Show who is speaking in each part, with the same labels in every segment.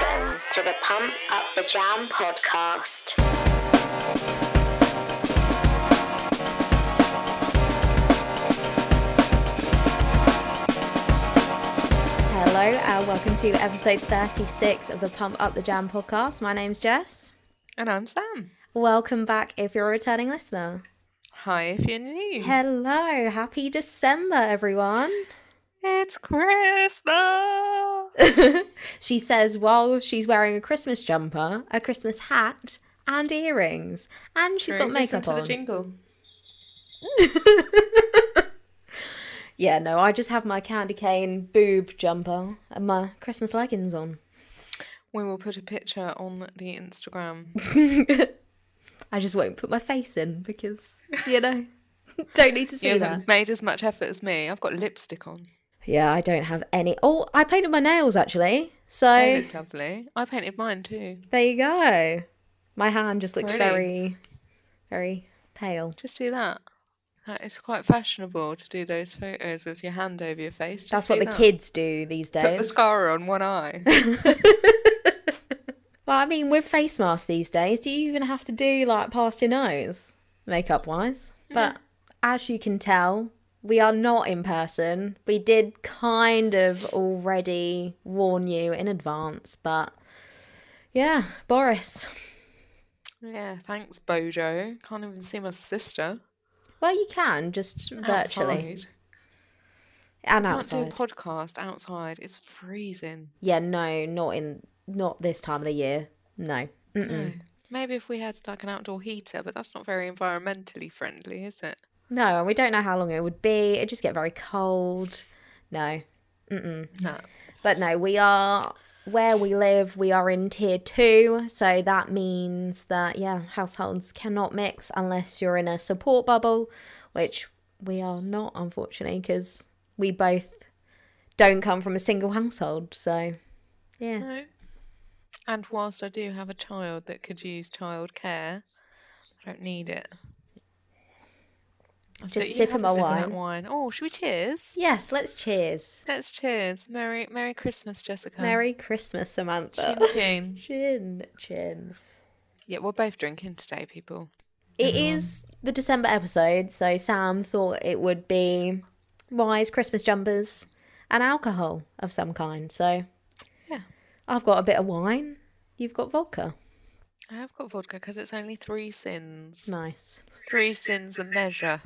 Speaker 1: Welcome to the Pump Up the Jam podcast.
Speaker 2: Hello and welcome to episode 36 of the Pump Up the Jam podcast. My name's Jess.
Speaker 3: And I'm Sam.
Speaker 2: Welcome back if you're a returning listener.
Speaker 3: Hi if you're new.
Speaker 2: Hello, happy December, everyone.
Speaker 3: It's Christmas.
Speaker 2: she says while she's wearing a Christmas jumper, a Christmas hat, and earrings, and she's got
Speaker 3: Listen
Speaker 2: makeup
Speaker 3: to
Speaker 2: on.
Speaker 3: the jingle.
Speaker 2: yeah, no, I just have my candy cane boob jumper and my Christmas leggings on.
Speaker 3: We will put a picture on the Instagram.
Speaker 2: I just won't put my face in because, you know, don't need to see
Speaker 3: You
Speaker 2: that.
Speaker 3: made as much effort as me. I've got lipstick on.
Speaker 2: Yeah, I don't have any. Oh, I painted my nails actually. So
Speaker 3: They look lovely. I painted mine too.
Speaker 2: there you go. My hand just looks
Speaker 3: Really?
Speaker 2: very, very pale.
Speaker 3: Just do that. That is quite fashionable to do those photos with your hand over your face. Just
Speaker 2: That's what the
Speaker 3: that.
Speaker 2: kids do these days.
Speaker 3: Put mascara on one eye.
Speaker 2: Well, I mean, with face masks these days, do you even have to do like past your nose, makeup wise? Mm. But as you can tell, we are not in person. We did kind of already warn you in advance, but yeah, Boris.
Speaker 3: yeah, thanks, Bojo. Can't even see my sister.
Speaker 2: Well, you can just virtually
Speaker 3: Outside.
Speaker 2: and
Speaker 3: Can't do a podcast outside. It's freezing.
Speaker 2: Yeah, no, not in not this time of the year. No. Mm-mm.
Speaker 3: No. Maybe if we had like an outdoor heater, but that's not very environmentally friendly, is it?
Speaker 2: No, and we don't know how long it would be. It just get very cold. No. Mm-mm.
Speaker 3: No.
Speaker 2: But no, we are where we live. We are in tier two, so that means that yeah, households cannot mix unless you're in a support bubble, which we are not, unfortunately, because we both don't come from a single household. So yeah,
Speaker 3: No. And whilst I do have a child that could use childcare, I don't need it.
Speaker 2: Just
Speaker 3: So
Speaker 2: sipping my wine.
Speaker 3: wine. Oh, should we cheers?
Speaker 2: yes, let's cheers.
Speaker 3: Let's cheers. Merry Merry Christmas, Jessica.
Speaker 2: Merry Christmas, Samantha.
Speaker 3: Chin chin.
Speaker 2: Chin, chin.
Speaker 3: Yeah, we're both drinking today, people.
Speaker 2: It is the December episode, so Sam thought it would be wise Christmas jumpers and alcohol of some kind. So
Speaker 3: Yeah.
Speaker 2: I've got a bit of wine. You've got vodka.
Speaker 3: I have got vodka because it's only three syns.
Speaker 2: Nice.
Speaker 3: Three syns a measure.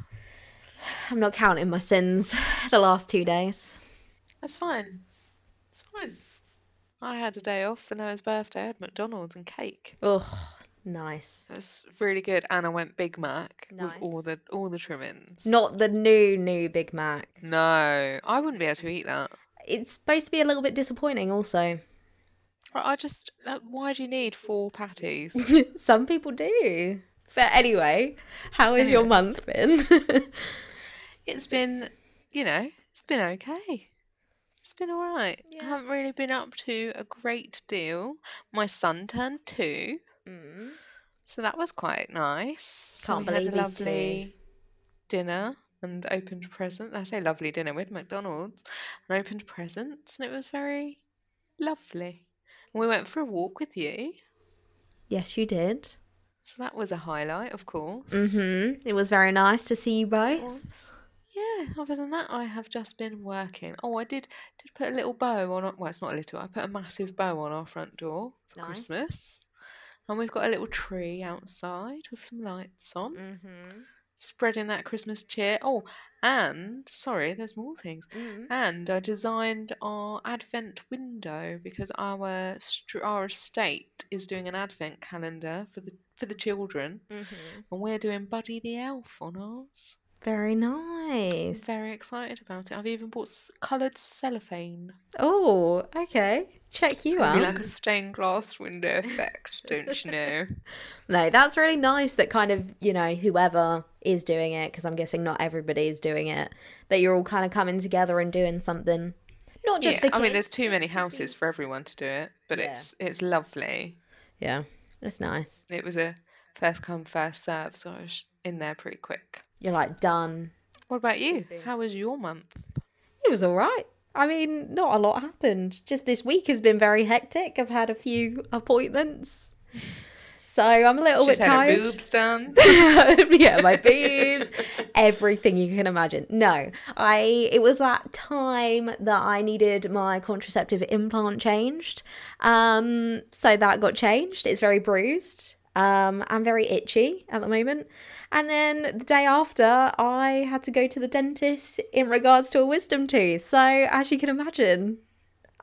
Speaker 2: I'm not counting my syns the last two days.
Speaker 3: That's fine. It's fine. I had a day off for Noah's birthday. I had McDonald's and cake.
Speaker 2: Ugh, nice.
Speaker 3: That's really good, and I went Big Mac
Speaker 2: Nice.
Speaker 3: with all the all the trimmings.
Speaker 2: Not the new, new Big Mac.
Speaker 3: No, I wouldn't be able to eat that.
Speaker 2: It's supposed to be a little bit disappointing, also.
Speaker 3: I just, uh, why do you need four patties?
Speaker 2: Some people do. But anyway, how has your month been?
Speaker 3: It's been, you know, it's been okay. It's been all right.
Speaker 2: Yeah.
Speaker 3: I haven't really been up to a great deal. My son turned two,
Speaker 2: Mm.
Speaker 3: so that was quite nice. So
Speaker 2: Can't
Speaker 3: had
Speaker 2: believe
Speaker 3: a
Speaker 2: he's
Speaker 3: lovely dinner and opened presents. I say lovely dinner with McDonald's and opened presents, and it was very lovely. We went for a walk with you,
Speaker 2: Yes, you did.
Speaker 3: so that was a highlight, of course.
Speaker 2: Mm-hmm. It was very nice to see you both.
Speaker 3: Yeah, other than that, I have just been working. Oh, I did did put a little bow on. our- Well, it's not a little. I put a massive bow on our front door for
Speaker 2: Nice.
Speaker 3: Christmas, and we've got a little tree outside with some lights on,
Speaker 2: Mm-hmm.
Speaker 3: Spreading that Christmas cheer. Oh, and sorry, there's more things. And I designed our advent window because our our estate is doing an advent calendar for the for the children,
Speaker 2: Mm-hmm.
Speaker 3: and we're doing Buddy the Elf on ours.
Speaker 2: Very nice.
Speaker 3: very excited about it. I've even bought coloured cellophane.
Speaker 2: Oh, okay. Check you out.
Speaker 3: be like a stained glass window effect, don't you know?
Speaker 2: No, that's really nice that kind of, you know, whoever is doing it, because I'm guessing not everybody is doing it, that you're all kind of coming together and doing something. Not just
Speaker 3: yeah, I mean, there's too many houses for everyone to do it, but
Speaker 2: Yeah.
Speaker 3: it's it's lovely.
Speaker 2: Yeah, it's nice.
Speaker 3: It was a first come first serve, so I was in there pretty quick.
Speaker 2: You're like done.
Speaker 3: What about you? How was your month?
Speaker 2: It was all right. I mean, not a lot happened. Just this week has been very hectic. I've had a few appointments. So I'm a little
Speaker 3: She's
Speaker 2: bit tired.
Speaker 3: boobs done.
Speaker 2: yeah, my boobs, everything you can imagine. No, I it was that time that I needed my contraceptive implant changed. Um, so that got changed. It's very bruised. Um, I'm very itchy at the moment. And then the day after, I had to go to the dentist in regards to a wisdom tooth. So as you can imagine,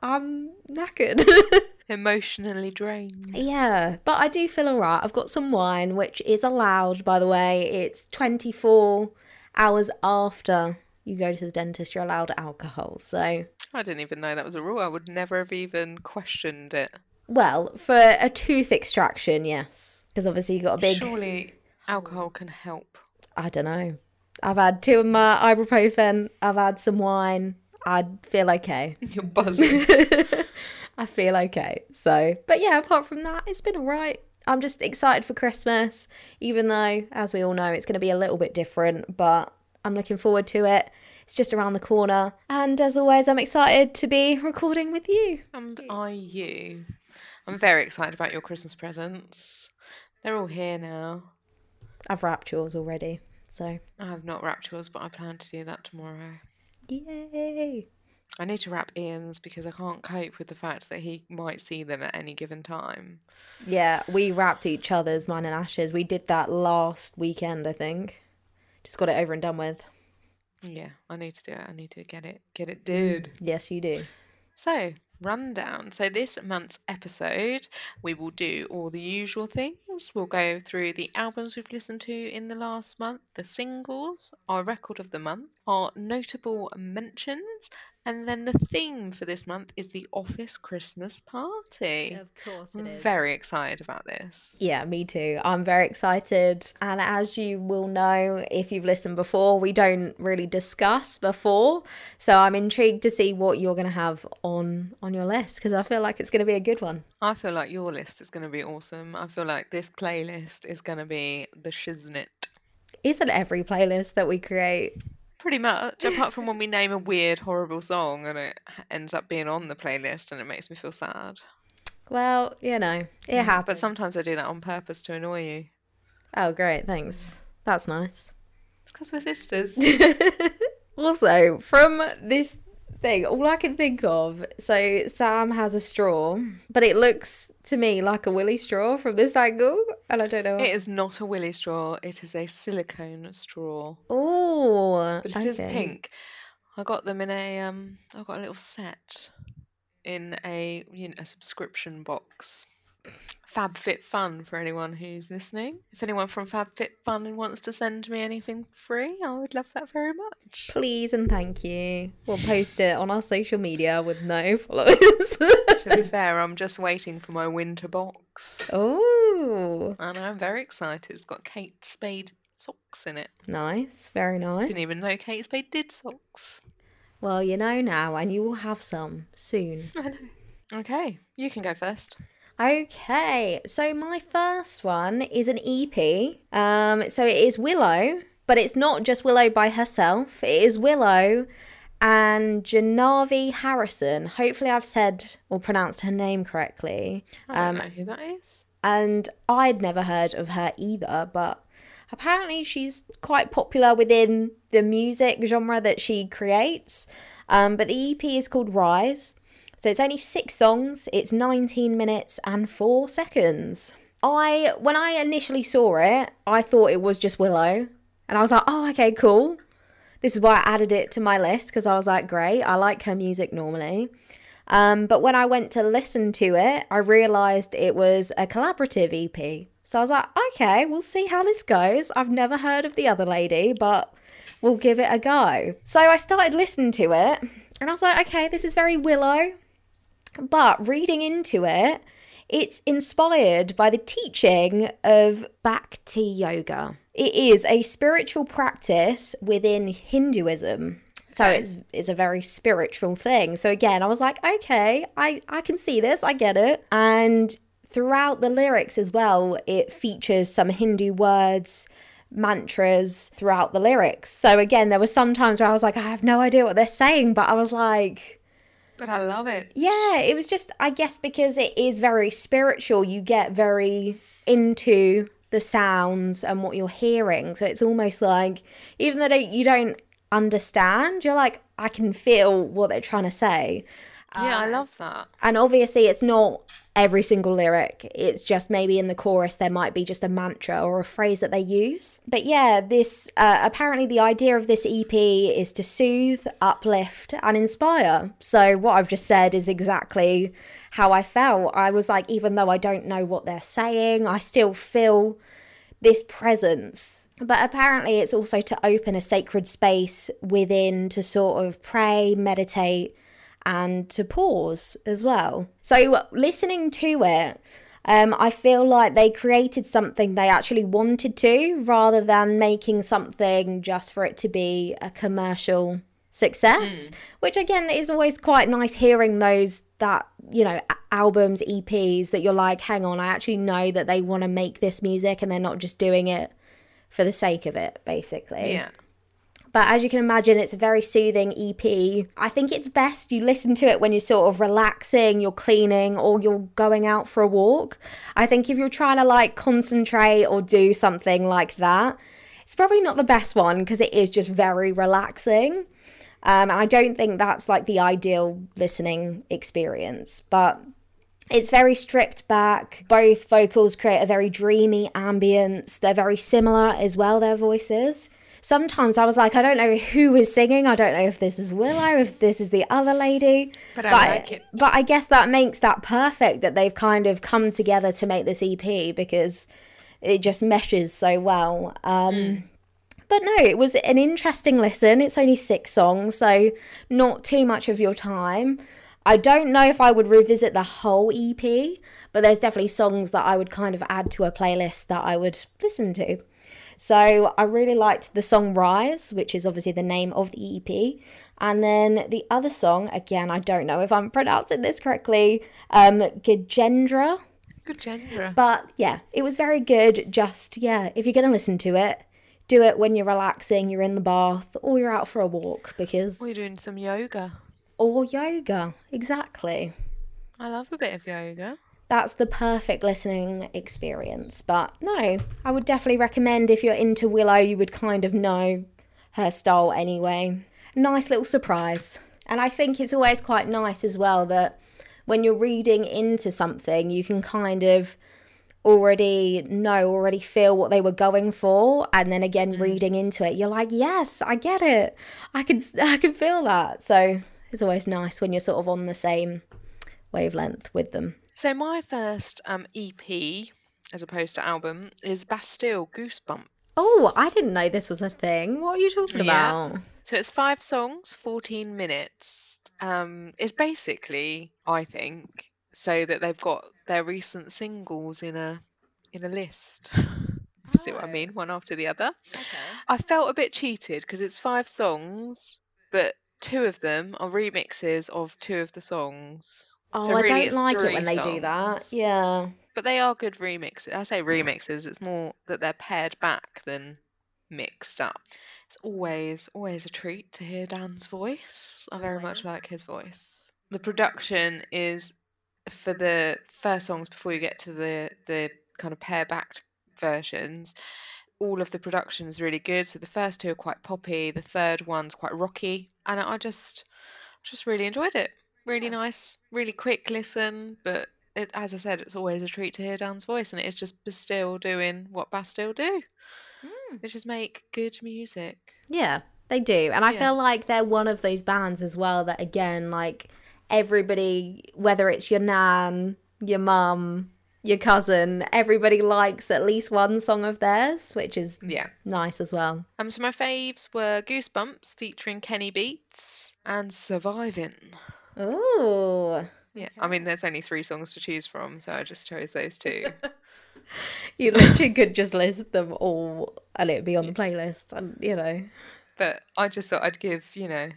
Speaker 2: I'm knackered.
Speaker 3: Emotionally drained.
Speaker 2: Yeah, but I do feel alright. I've got some wine, which is allowed, by the way. It's 24 hours after you go to the dentist, you're allowed alcohol. So,
Speaker 3: I didn't even know that was a rule. I would never have even questioned it.
Speaker 2: well, for a tooth extraction, yes. Because obviously you got a big.
Speaker 3: Surely alcohol can help.
Speaker 2: I don't know. I've had two of my ibuprofen, I've had some wine. I feel okay.
Speaker 3: You're buzzing.
Speaker 2: I feel okay. So, but yeah, apart from that, it's been alright. I'm just excited for Christmas, even though, as we all know, it's going to be a little bit different, but I'm looking forward to it. It's just around the corner. And as always, I'm excited to be recording with you.
Speaker 3: and are you? I'm very excited about your Christmas presents. They're all here now.
Speaker 2: I've wrapped yours already. So,
Speaker 3: I have not wrapped yours, but I plan to do that tomorrow.
Speaker 2: Yay.
Speaker 3: I need to wrap Ian's because I can't cope with the fact that he might see them at any given time.
Speaker 2: Yeah, we wrapped each other's, mine and Ash's. We did that last weekend, I think. Just got it over and done with.
Speaker 3: Yeah, I need to do it. I need to get it get it mm, did.
Speaker 2: Yes, you do.
Speaker 3: So, rundown. So, this month's episode, we will do all the usual things. We'll go through the albums we've listened to in the last month, the singles, our record of the month, our notable mentions, and then the theme for this month is the Office Christmas Party.
Speaker 2: Of course
Speaker 3: I'm very excited about this.
Speaker 2: Yeah, me too. I'm very excited. And as you will know, if you've listened before, we don't really discuss before. So I'm intrigued to see what you're going to have on on your list because I feel like it's going to be a good one.
Speaker 3: I feel like your list is going to be awesome. I feel like this playlist is going to be the shiznit.
Speaker 2: Isn't every playlist that we create?
Speaker 3: Pretty much, apart from when we name a weird, horrible song and it ends up being on the playlist and it makes me feel sad.
Speaker 2: Well, you know, it mm, happens.
Speaker 3: But sometimes I do that on purpose to annoy you.
Speaker 2: Oh, great. Thanks. That's nice.
Speaker 3: It's because we're sisters.
Speaker 2: Also, from this thing, all I can think of, so Sam has a straw, but it looks to me like a willy straw from this angle, and I don't know.
Speaker 3: it is not a willy straw, it is a silicone straw.
Speaker 2: Oh,
Speaker 3: But it is pink. I got them in a um I got a little set in a you know a subscription box. FabFitFun for anyone who's listening. If anyone from FabFitFun wants to send me anything free, I would love that very much.
Speaker 2: Please and thank you. We'll post it on our social media with no followers.
Speaker 3: to be fair, I'm just waiting for my winter box.
Speaker 2: oh,
Speaker 3: And I'm very excited. It's got Kate Spade socks in it.
Speaker 2: nice. Very nice.
Speaker 3: Didn't even know Kate Spade did socks.
Speaker 2: Well, you know now, and you will have some soon.
Speaker 3: I know. Okay, you can go first.
Speaker 2: Okay, so my first one is an EP. Um, so it is Willow, but it's not just Willow by herself. It is Willow and Jahnavi Harrison. Hopefully, I've said or pronounced her name correctly.
Speaker 3: I don't
Speaker 2: Um,
Speaker 3: know who that is.
Speaker 2: and I'd never heard of her either, but apparently she's quite popular within the music genre that she creates. Um, but the EP is called Rise. So it's only six songs, it's 19 minutes and four seconds. I when I initially saw it, I thought it was just Willow. And I was like, oh okay, cool. This is why I added it to my list because I was like, great, I like her music normally. Um, but when I went to listen to it, I realised it was a collaborative EP. So I was like, okay, we'll see how this goes. I've never heard of the other lady, but we'll give it a go. So I started listening to it, and I was like, okay, this is very Willow. But reading into it, it's inspired by the teaching of Bhakti Yoga. It is a spiritual practice within Hinduism. So it's it's a very spiritual thing. So again, I was like, okay, I I can see this, I get it. And throughout the lyrics as well, it features some Hindu words, mantras throughout the lyrics. So again, there were some times where I was like, I have no idea what they're saying, but I was like,
Speaker 3: But I love it.
Speaker 2: Yeah, it was just, I guess, because it is very spiritual, you get very into the sounds and what you're hearing. So it's almost like, even though you don't understand, you're like, I can feel what they're trying to say.
Speaker 3: Yeah, I um, love that.
Speaker 2: And obviously, it's not every single lyric. It's just maybe in the chorus there might be just a mantra or a phrase that they use. But yeah, this uh, apparently the idea of this EP is to soothe, uplift, and inspire. So what I've just said is exactly how I felt. I was like, even though I don't know what they're saying, I still feel this presence. But apparently, it's also to open a sacred space within to sort of pray, meditate and to pause as well. So, listening to it, um, I feel like they created something they actually wanted to rather than making something just for it to be a commercial success, mm. which again is always quite nice hearing those that, you know, albums, EPs that you're like, hang on, I actually know that they want to make this music and they're not just doing it for the sake of it, basically.
Speaker 3: Yeah.
Speaker 2: But as you can imagine, it's a very soothing EP. I think it's best you listen to it when you're sort of relaxing, you're cleaning, or you're going out for a walk. I think if you're trying to like concentrate or do something like that, it's probably not the best one because it is just very relaxing. Um, and I don't think that's like the ideal listening experience. But it's very stripped back. Both vocals create a very dreamy ambience. They're very similar as well, their voices sometimes I was like, I don't know who is singing. I don't know if this is Willow, if this is the other lady.
Speaker 3: But, I like it.
Speaker 2: But I guess that makes that perfect that they've kind of come together to make this EP because it just meshes so well. Um, mm. But no, it was an interesting listen. It's only six songs, so not too much of your time. I don't know if I would revisit the whole EP, but there's definitely songs that I would kind of add to a playlist that I would listen to. So I really liked the song Rise, which is obviously the name of the EP. And then the other song, again, I don't know if I'm pronouncing this correctly, um, Gajendra.
Speaker 3: Gajendra.
Speaker 2: But yeah, it was very good. Just, yeah, if you're going to listen to it, do it when you're relaxing, you're in the bath, or you're out for a walk because.
Speaker 3: Or you're doing some yoga.
Speaker 2: Or yoga, exactly.
Speaker 3: I love a bit of yoga
Speaker 2: that's the perfect listening experience. But no, I would definitely recommend if you're into Willow, you would kind of know her style anyway. Nice little surprise. And I think it's always quite nice as well that when you're reading into something, you can kind of already know, already feel what they were going for, and then again mm. reading into it, you're like, yes, I get it. I can I can feel that. So it's always nice when you're sort of on the same wavelength with them.
Speaker 3: So my first um, EP, as opposed to album, is Bastille Goosebumps.
Speaker 2: Oh, I didn't know this was a thing. What are you talking yeah. about?
Speaker 3: So it's five songs, 14 minutes. Um, it's basically, I think, so that they've got their recent singles in a in a list. Oh. See what I mean? One after the other. Okay. I felt a bit cheated because it's five songs, but two of them are remixes of two of the songs.
Speaker 2: Oh, so really I don't like it when they do that. Yeah.
Speaker 3: But they are good remixes. I say remixes, it's more that they're pared back than mixed up. It's always, always a treat to hear Dan's voice. I very much like his voice. The production is for the first songs before you get to the the kind of pare back versions. All of the production is really good. So the first two are quite poppy, the third one's quite rocky, and I just just really enjoyed it really nice, really quick listen, but it, as I said, it's always a treat to hear Dan's voice, and it is just Bastille doing what Bastille do, mm. which is make good music.
Speaker 2: Yeah, they do, and I yeah. feel like they're one of those bands as well that, again, like everybody, whether it's your nan, your mum, your cousin, everybody likes at least one song of theirs, which is
Speaker 3: yeah
Speaker 2: nice as well.
Speaker 3: Um, so my faves were Goosebumps featuring Kenny Beats and Surviving.
Speaker 2: Oh.
Speaker 3: Yeah, I mean, there's only three songs to choose from, so I just chose those two.
Speaker 2: you literally could just list them all and it'd be on the playlist, and you know.
Speaker 3: But I just thought I'd give, you know,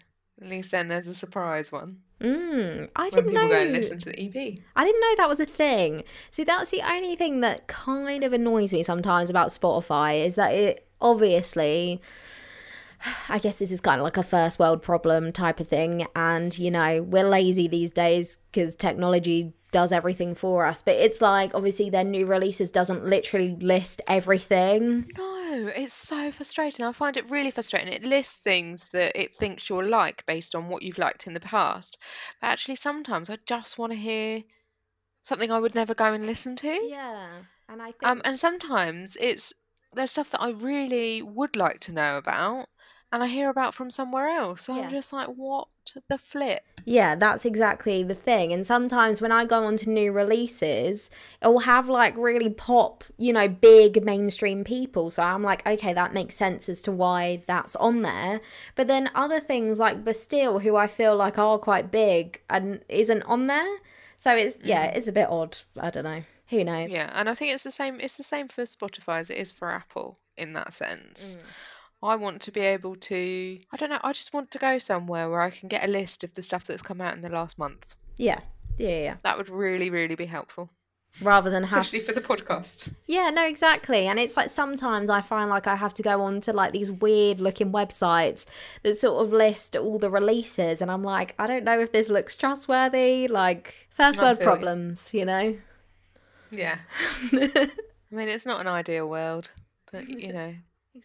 Speaker 3: at least then there's a surprise one.
Speaker 2: Mm, I didn't know.
Speaker 3: Listen to the EP.
Speaker 2: I didn't know that was a thing. See, that's the only thing that kind of annoys me sometimes about Spotify is that it obviously I guess this is kind of like a first world problem type of thing. And, you know, we're lazy these days because technology does everything for us. But it's like, obviously, their new releases doesn't literally list everything.
Speaker 3: No, it's so frustrating. I find it really frustrating. It lists things that it thinks you'll like based on what you've liked in the past. But actually, sometimes I just want to hear something I would never go and listen to.
Speaker 2: Yeah. And I think.
Speaker 3: Um, and sometimes it's there's stuff that I really would like to know about, and I hear about from somewhere else. So
Speaker 2: Yeah.
Speaker 3: I'm just like, what the flip?
Speaker 2: Yeah, that's exactly the thing. And sometimes when I go on to new releases, it will have like really pop, you know, big mainstream people. So I'm like, okay, that makes sense as to why that's on there. But then other things like Bastille, who I feel like are quite big and isn't on there. So it's, mm. yeah, it's a bit odd. I don't know. Who knows?
Speaker 3: Yeah, and I think it's the same. It's the same for Spotify as it is for Apple in that sense. Mm. I want to be able to. I don't know. I just want to go somewhere where I can get a list of the stuff that's come out in the last month.
Speaker 2: Yeah. Yeah, yeah.
Speaker 3: That would really, really be helpful,
Speaker 2: Rather than have
Speaker 3: especially for the podcast.
Speaker 2: Yeah, no, exactly. And it's like sometimes I find like I have to go on to like these weird looking websites that sort of list all the releases, and I'm like, I don't know if this looks trustworthy. Like, first world problems, you know?
Speaker 3: Yeah. I mean, it's not an ideal world, but you know,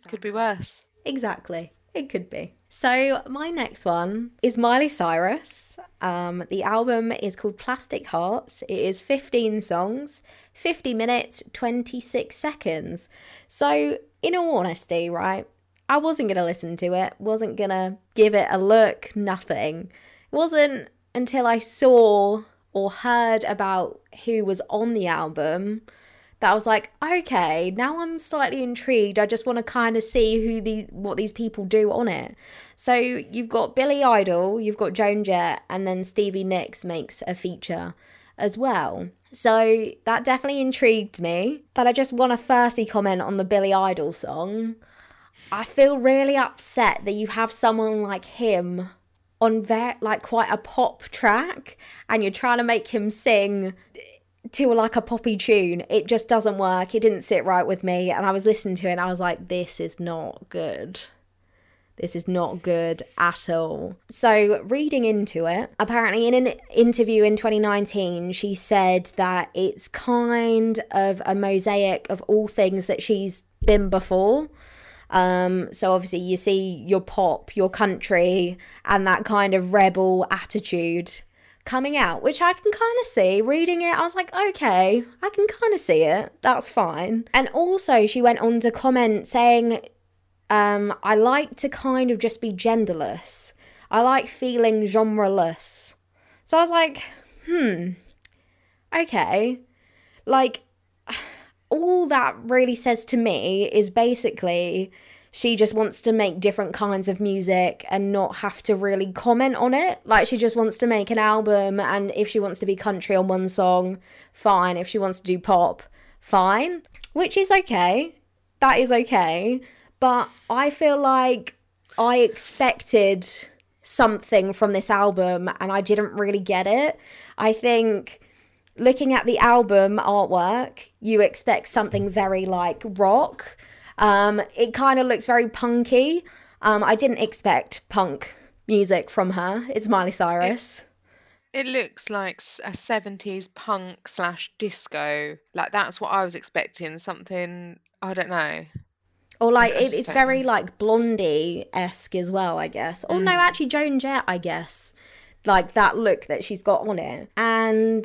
Speaker 3: could be worse.
Speaker 2: Exactly. It could be. So, my next one is Miley Cyrus. Um, the album is called Plastic Hearts. It is 15 songs, 50 minutes, 26 seconds. So, in all honesty, right, I wasn't going to listen to it, wasn't going to give it a look, nothing. It wasn't until I saw or heard about who was on the album that I was like, okay, now I'm slightly intrigued. I just want to kind of see who the what these people do on it. So you've got Billy Idol, you've got Joan Jett, and then Stevie Nicks makes a feature as well. So that definitely intrigued me. But I just want to firstly comment on the Billy Idol song. I feel really upset that you have someone like him on very like quite a pop track and you're trying to make him sing to like a poppy tune. It just doesn't work. It didn't sit right with me. And I was listening to it and I was like, this is not good. This is not good at all. So, reading into it, apparently in an interview in 2019, she said that it's kind of a mosaic of all things that she's been before. Um, so obviously you see your pop, your country, and that kind of rebel attitude coming out, which I can kind of see. Reading it, I was like, okay, I can kind of see it. That's fine. And also, she went on to comment saying, um, I like to kind of just be genderless. I like feeling genreless. So I was like, hmm, okay. Like, all that really says to me is basically she just wants to make different kinds of music and not have to really comment on it. Like she just wants to make an album and if she wants to be country on one song, fine. If she wants to do pop, fine. Which is okay. That is okay. But I feel like I expected something from this album and I didn't really get it. I think looking at the album artwork, you expect something very like rock. Um, it kind of looks very punky. Um, I didn't expect punk music from her. It's Miley Cyrus.
Speaker 3: It looks like a 70s punk slash disco. Like that's what I was expecting. Something I don't know.
Speaker 2: Or like it, it's very
Speaker 3: know.
Speaker 2: like blondie esque as well, I guess. Or no,
Speaker 3: Mm.
Speaker 2: actually Joan Jett, I guess. Like that look that she's got on it. And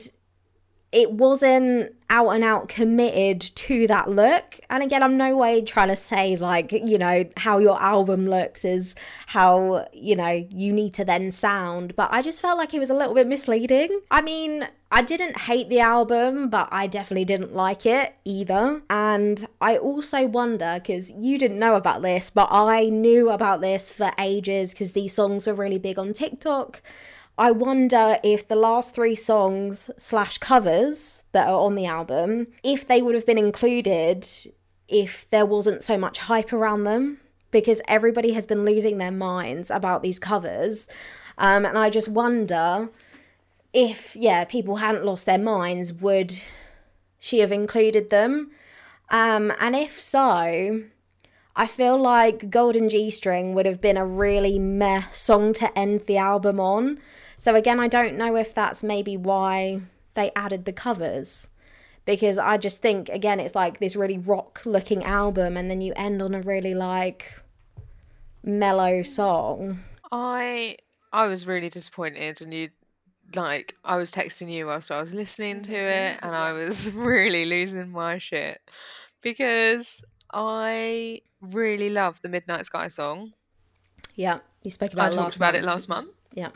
Speaker 2: it wasn't out and out committed to that look. And again, I'm no way trying to say like, you know, how your album looks is how, you know, you need to then sound. But I just felt like it was a little bit misleading. I mean, I didn't hate the album, but I definitely didn't like it either. And I also wonder because you didn't know about this, but I knew about this for ages because these songs were really big on TikTok. I wonder if the last three songs slash covers that are on the album, if they would have been included if there wasn't so much hype around them, because everybody has been losing their minds about these covers. Um, and I just wonder if, yeah, people hadn't lost their minds, would she have included them? Um, and if so, I feel like Golden G String would have been a really meh song to end the album on. So again, I don't know if that's maybe why they added the covers. Because I just think again it's like this really rock looking album and then you end on a really like mellow song.
Speaker 3: I I was really disappointed, and you like I was texting you whilst I was listening to mm-hmm. it, and I was really losing my shit because I really love the Midnight Sky song.
Speaker 2: Yeah, you spoke about
Speaker 3: I talked about it last month.
Speaker 2: Yeah.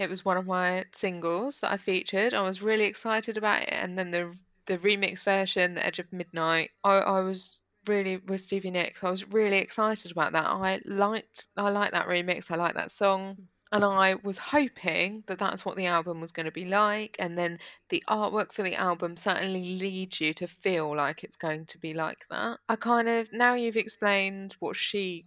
Speaker 3: It was one of my singles that I featured. I was really excited about it, and then the the remix version, The Edge of Midnight. I, I was really with Stevie Nicks. I was really excited about that. I liked I liked that remix. I liked that song. Mm. And I was hoping that that's what the album was going to be like, and then the artwork for the album certainly leads you to feel like it's going to be like that. I kind of now you've explained what she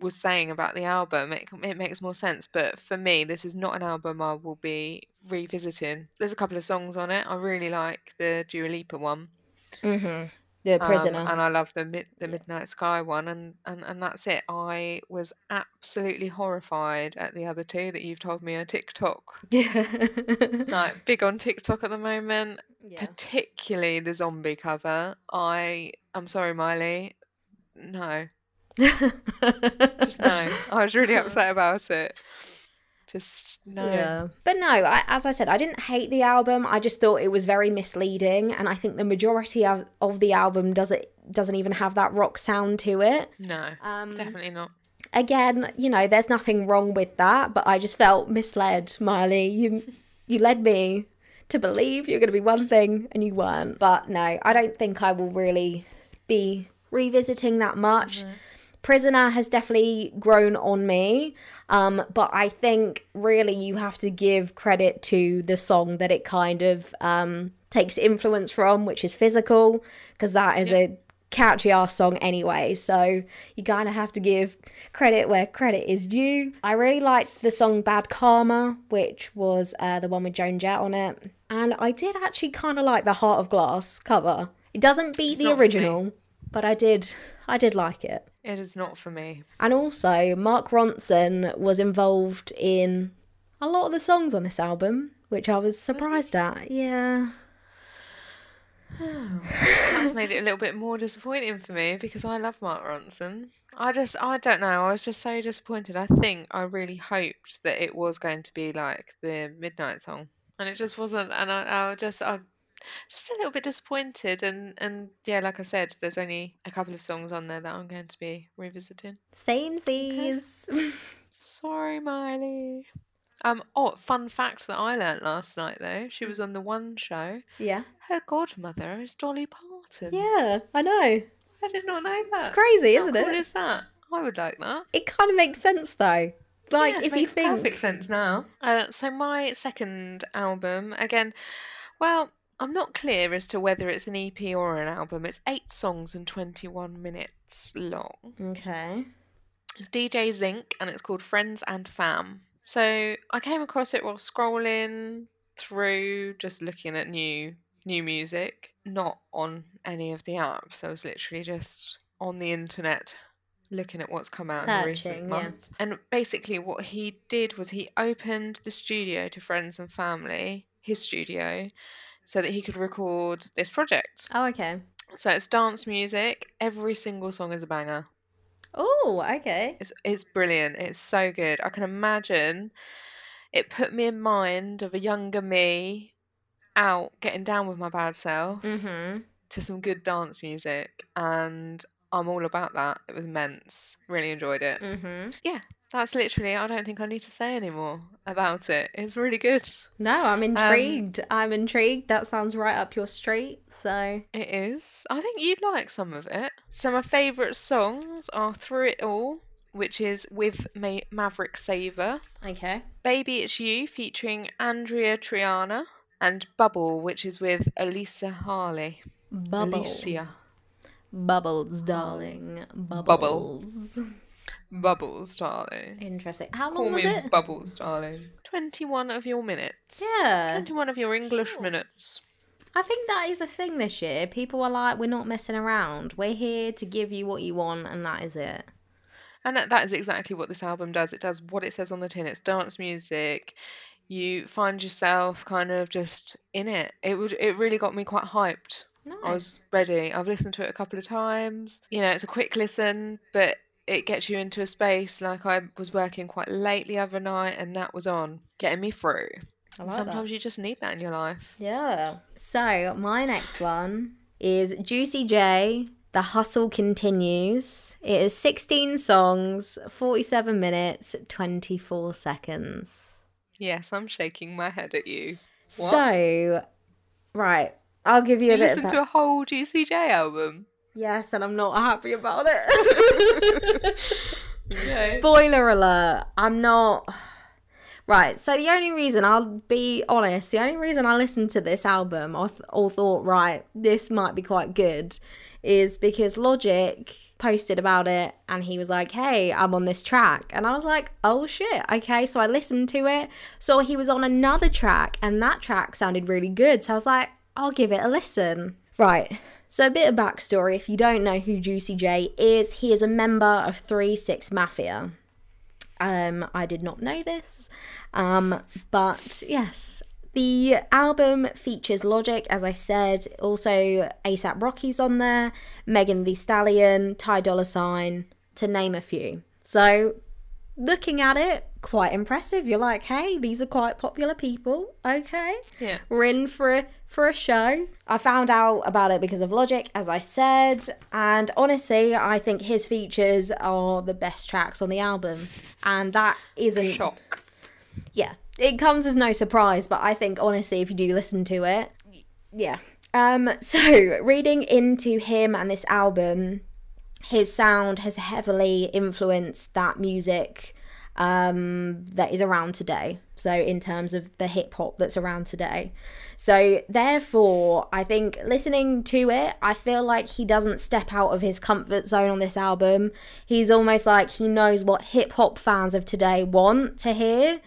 Speaker 3: was saying about the album, it, it makes more sense. But for me, this is not an album I will be revisiting. There's a couple of songs on it. I really like the Dua Lipa one,
Speaker 2: Mm-hmm. The
Speaker 3: um,
Speaker 2: prisoner.
Speaker 3: and I love the mid, the Midnight Sky one, and, and and that's it. I was absolutely horrified at the other two that you've told me are TikTok. Yeah. Like big on TikTok at the moment,
Speaker 2: yeah.
Speaker 3: particularly the zombie cover. I I'm sorry, Miley. No, just no. I was really upset about it. Just no.
Speaker 2: Yeah. But no, I, as I said, I didn't hate the album. I just thought it was very misleading, and I think the majority of, of the album doesn't doesn't even have that rock sound to it.
Speaker 3: No,
Speaker 2: Um,
Speaker 3: definitely not.
Speaker 2: Again, you know, there's nothing wrong with that, but I just felt misled, Miley. You you led me to believe you're going to be one thing and you weren't. But no, I don't think I will really be revisiting that much. Prisoner has definitely grown on me, um, but I think really you have to give credit to the song that it kind of um, takes influence from, which is Physical, because that is a catchy ass song anyway. So you kind of have to give credit where credit is due. I really liked the song Bad Karma, which was uh, the one with Joan Jett on it, and I did actually kind of like the Heart of Glass cover. It doesn't beat the
Speaker 3: for me.
Speaker 2: original, but I did I did like it.
Speaker 3: It is not for me.
Speaker 2: And also, Mark Ronson was involved in a lot of the songs on this album, which I was surprised at. Yeah. Oh.
Speaker 3: That's made it a little bit more disappointing for me because I love Mark Ronson. I just, I don't know. I was just so disappointed. I think I really hoped that it was going to be like the Midnight song, and it just wasn't. And I, I just, I'm just a little bit disappointed. And and yeah, like I said, there's only a couple of songs on there that I'm going to be revisiting.
Speaker 2: Samesies.
Speaker 3: Sorry, Miley. Um. Oh, fun fact that I learnt last night though. She was on the One show.
Speaker 2: yeah.
Speaker 3: Her godmother is Dolly Parton.
Speaker 2: Yeah, I know.
Speaker 3: I did not know that.
Speaker 2: It's crazy,
Speaker 3: How
Speaker 2: isn't
Speaker 3: cool
Speaker 2: it?
Speaker 3: is that? I would like that.
Speaker 2: It kind of makes sense though. Like
Speaker 3: Yeah, it
Speaker 2: if you think
Speaker 3: perfect sense now. Uh, so my second album again, well, I'm not clear as to whether it's an EP or an album. It's eight songs and 21 minutes long.
Speaker 2: Okay.
Speaker 3: It's DJ Zinc and it's called Friends and Fam. So I came across it while scrolling through, just looking at new new music, not on any of the apps. I was literally just on the internet looking at what's come out in the recent
Speaker 2: Searching, yeah.
Speaker 3: And basically what he did was he opened the studio to friends and family, his studio, so that he could record this project.
Speaker 2: Oh, okay.
Speaker 3: So it's dance music. Every single song is a banger.
Speaker 2: Oh, okay.
Speaker 3: It's it's brilliant. It's so good. I can imagine it put me in mind of a younger me out getting down with my bad self
Speaker 2: Mm-hmm.
Speaker 3: to some good dance music and I'm all about that. It was immense. Really enjoyed it.
Speaker 2: Mm-hmm.
Speaker 3: Yeah, that's literally I don't think I need to say any more about it. It's really good.
Speaker 2: No, I'm um, intrigued. I'm intrigued. That sounds right up your street. So
Speaker 3: It is. I think you'd like some of it. So my favourite songs are Through It All, which is with Ma- Maverick Sabre.
Speaker 2: okay.
Speaker 3: Baby It's You featuring Andrea Triana and Bubble, which is with Elisa Harley.
Speaker 2: Bubble.
Speaker 3: Alicia.
Speaker 2: Bubbles, darling. Bubbles.
Speaker 3: Bubbles, darling.
Speaker 2: Interesting. How
Speaker 3: Call
Speaker 2: long was
Speaker 3: me
Speaker 2: it?
Speaker 3: Bubbles, darling. 21 of your minutes.
Speaker 2: Yeah.
Speaker 3: 21 of your English
Speaker 2: Short.
Speaker 3: minutes.
Speaker 2: I think that is a thing this year. People are like, we're not messing around. We're here to give you what you want, and that is it.
Speaker 3: And that, that is exactly what this album does. It does what it says on the tin. It's dance music. You find yourself kind of just in it. It would. It really got me quite hyped.
Speaker 2: Nice.
Speaker 3: I was ready. I've listened to it a couple of times. You know, it's a quick listen, but it gets you into a space. Like I was working quite late the other night, and that was on, getting me through.
Speaker 2: Like
Speaker 3: Sometimes you just need that in your life.
Speaker 2: Yeah. So my next one is Juicy J. The Hustle Continues. It is 16 songs, 47 minutes, 24 seconds.
Speaker 3: Yes, I'm shaking my head at you. What?
Speaker 2: So, right, I'll give you,
Speaker 3: You
Speaker 2: a bit
Speaker 3: listened
Speaker 2: of
Speaker 3: to a whole Juicy J album.
Speaker 2: Yes, and I'm not happy about it.
Speaker 3: Okay.
Speaker 2: Spoiler alert, I'm not. Right, so the only reason, I'll be honest, the only reason I listened to this album or, th- or thought, right, this might be quite good, is because Logic posted about it and he was like, hey, I'm on this track. And I was like, oh shit, okay. So I listened to it, saw he was on another track, and that track sounded really good. So I was like, I'll give it a listen. Right, so a bit of backstory if you don't know who Juicy J is, he is a member of 3 6 Mafia. Um, I did not know this. Um, but yes, the album features Logic, as I said, also ASAP Rocky's on there, Megan Thee Stallion, Ty Dolla Sign, to name a few. So looking at it, quite impressive. You're like, hey, these are quite popular people. Okay.
Speaker 3: Yeah.
Speaker 2: We're in for a for a show. I found out about it because of Logic, as I said, and honestly, I think his features are the best tracks on the album. And that isn't
Speaker 3: Shock.
Speaker 2: yeah, it comes as no surprise, but I think honestly, if you do listen to it, yeah. Um, so reading into him and this album, his sound has heavily influenced that music um, that is around today. So in terms of the hip hop that's around today, so therefore, I think listening to it, I feel like he doesn't step out of his comfort zone on this album. He's almost like he knows what hip hop fans of today want to hear.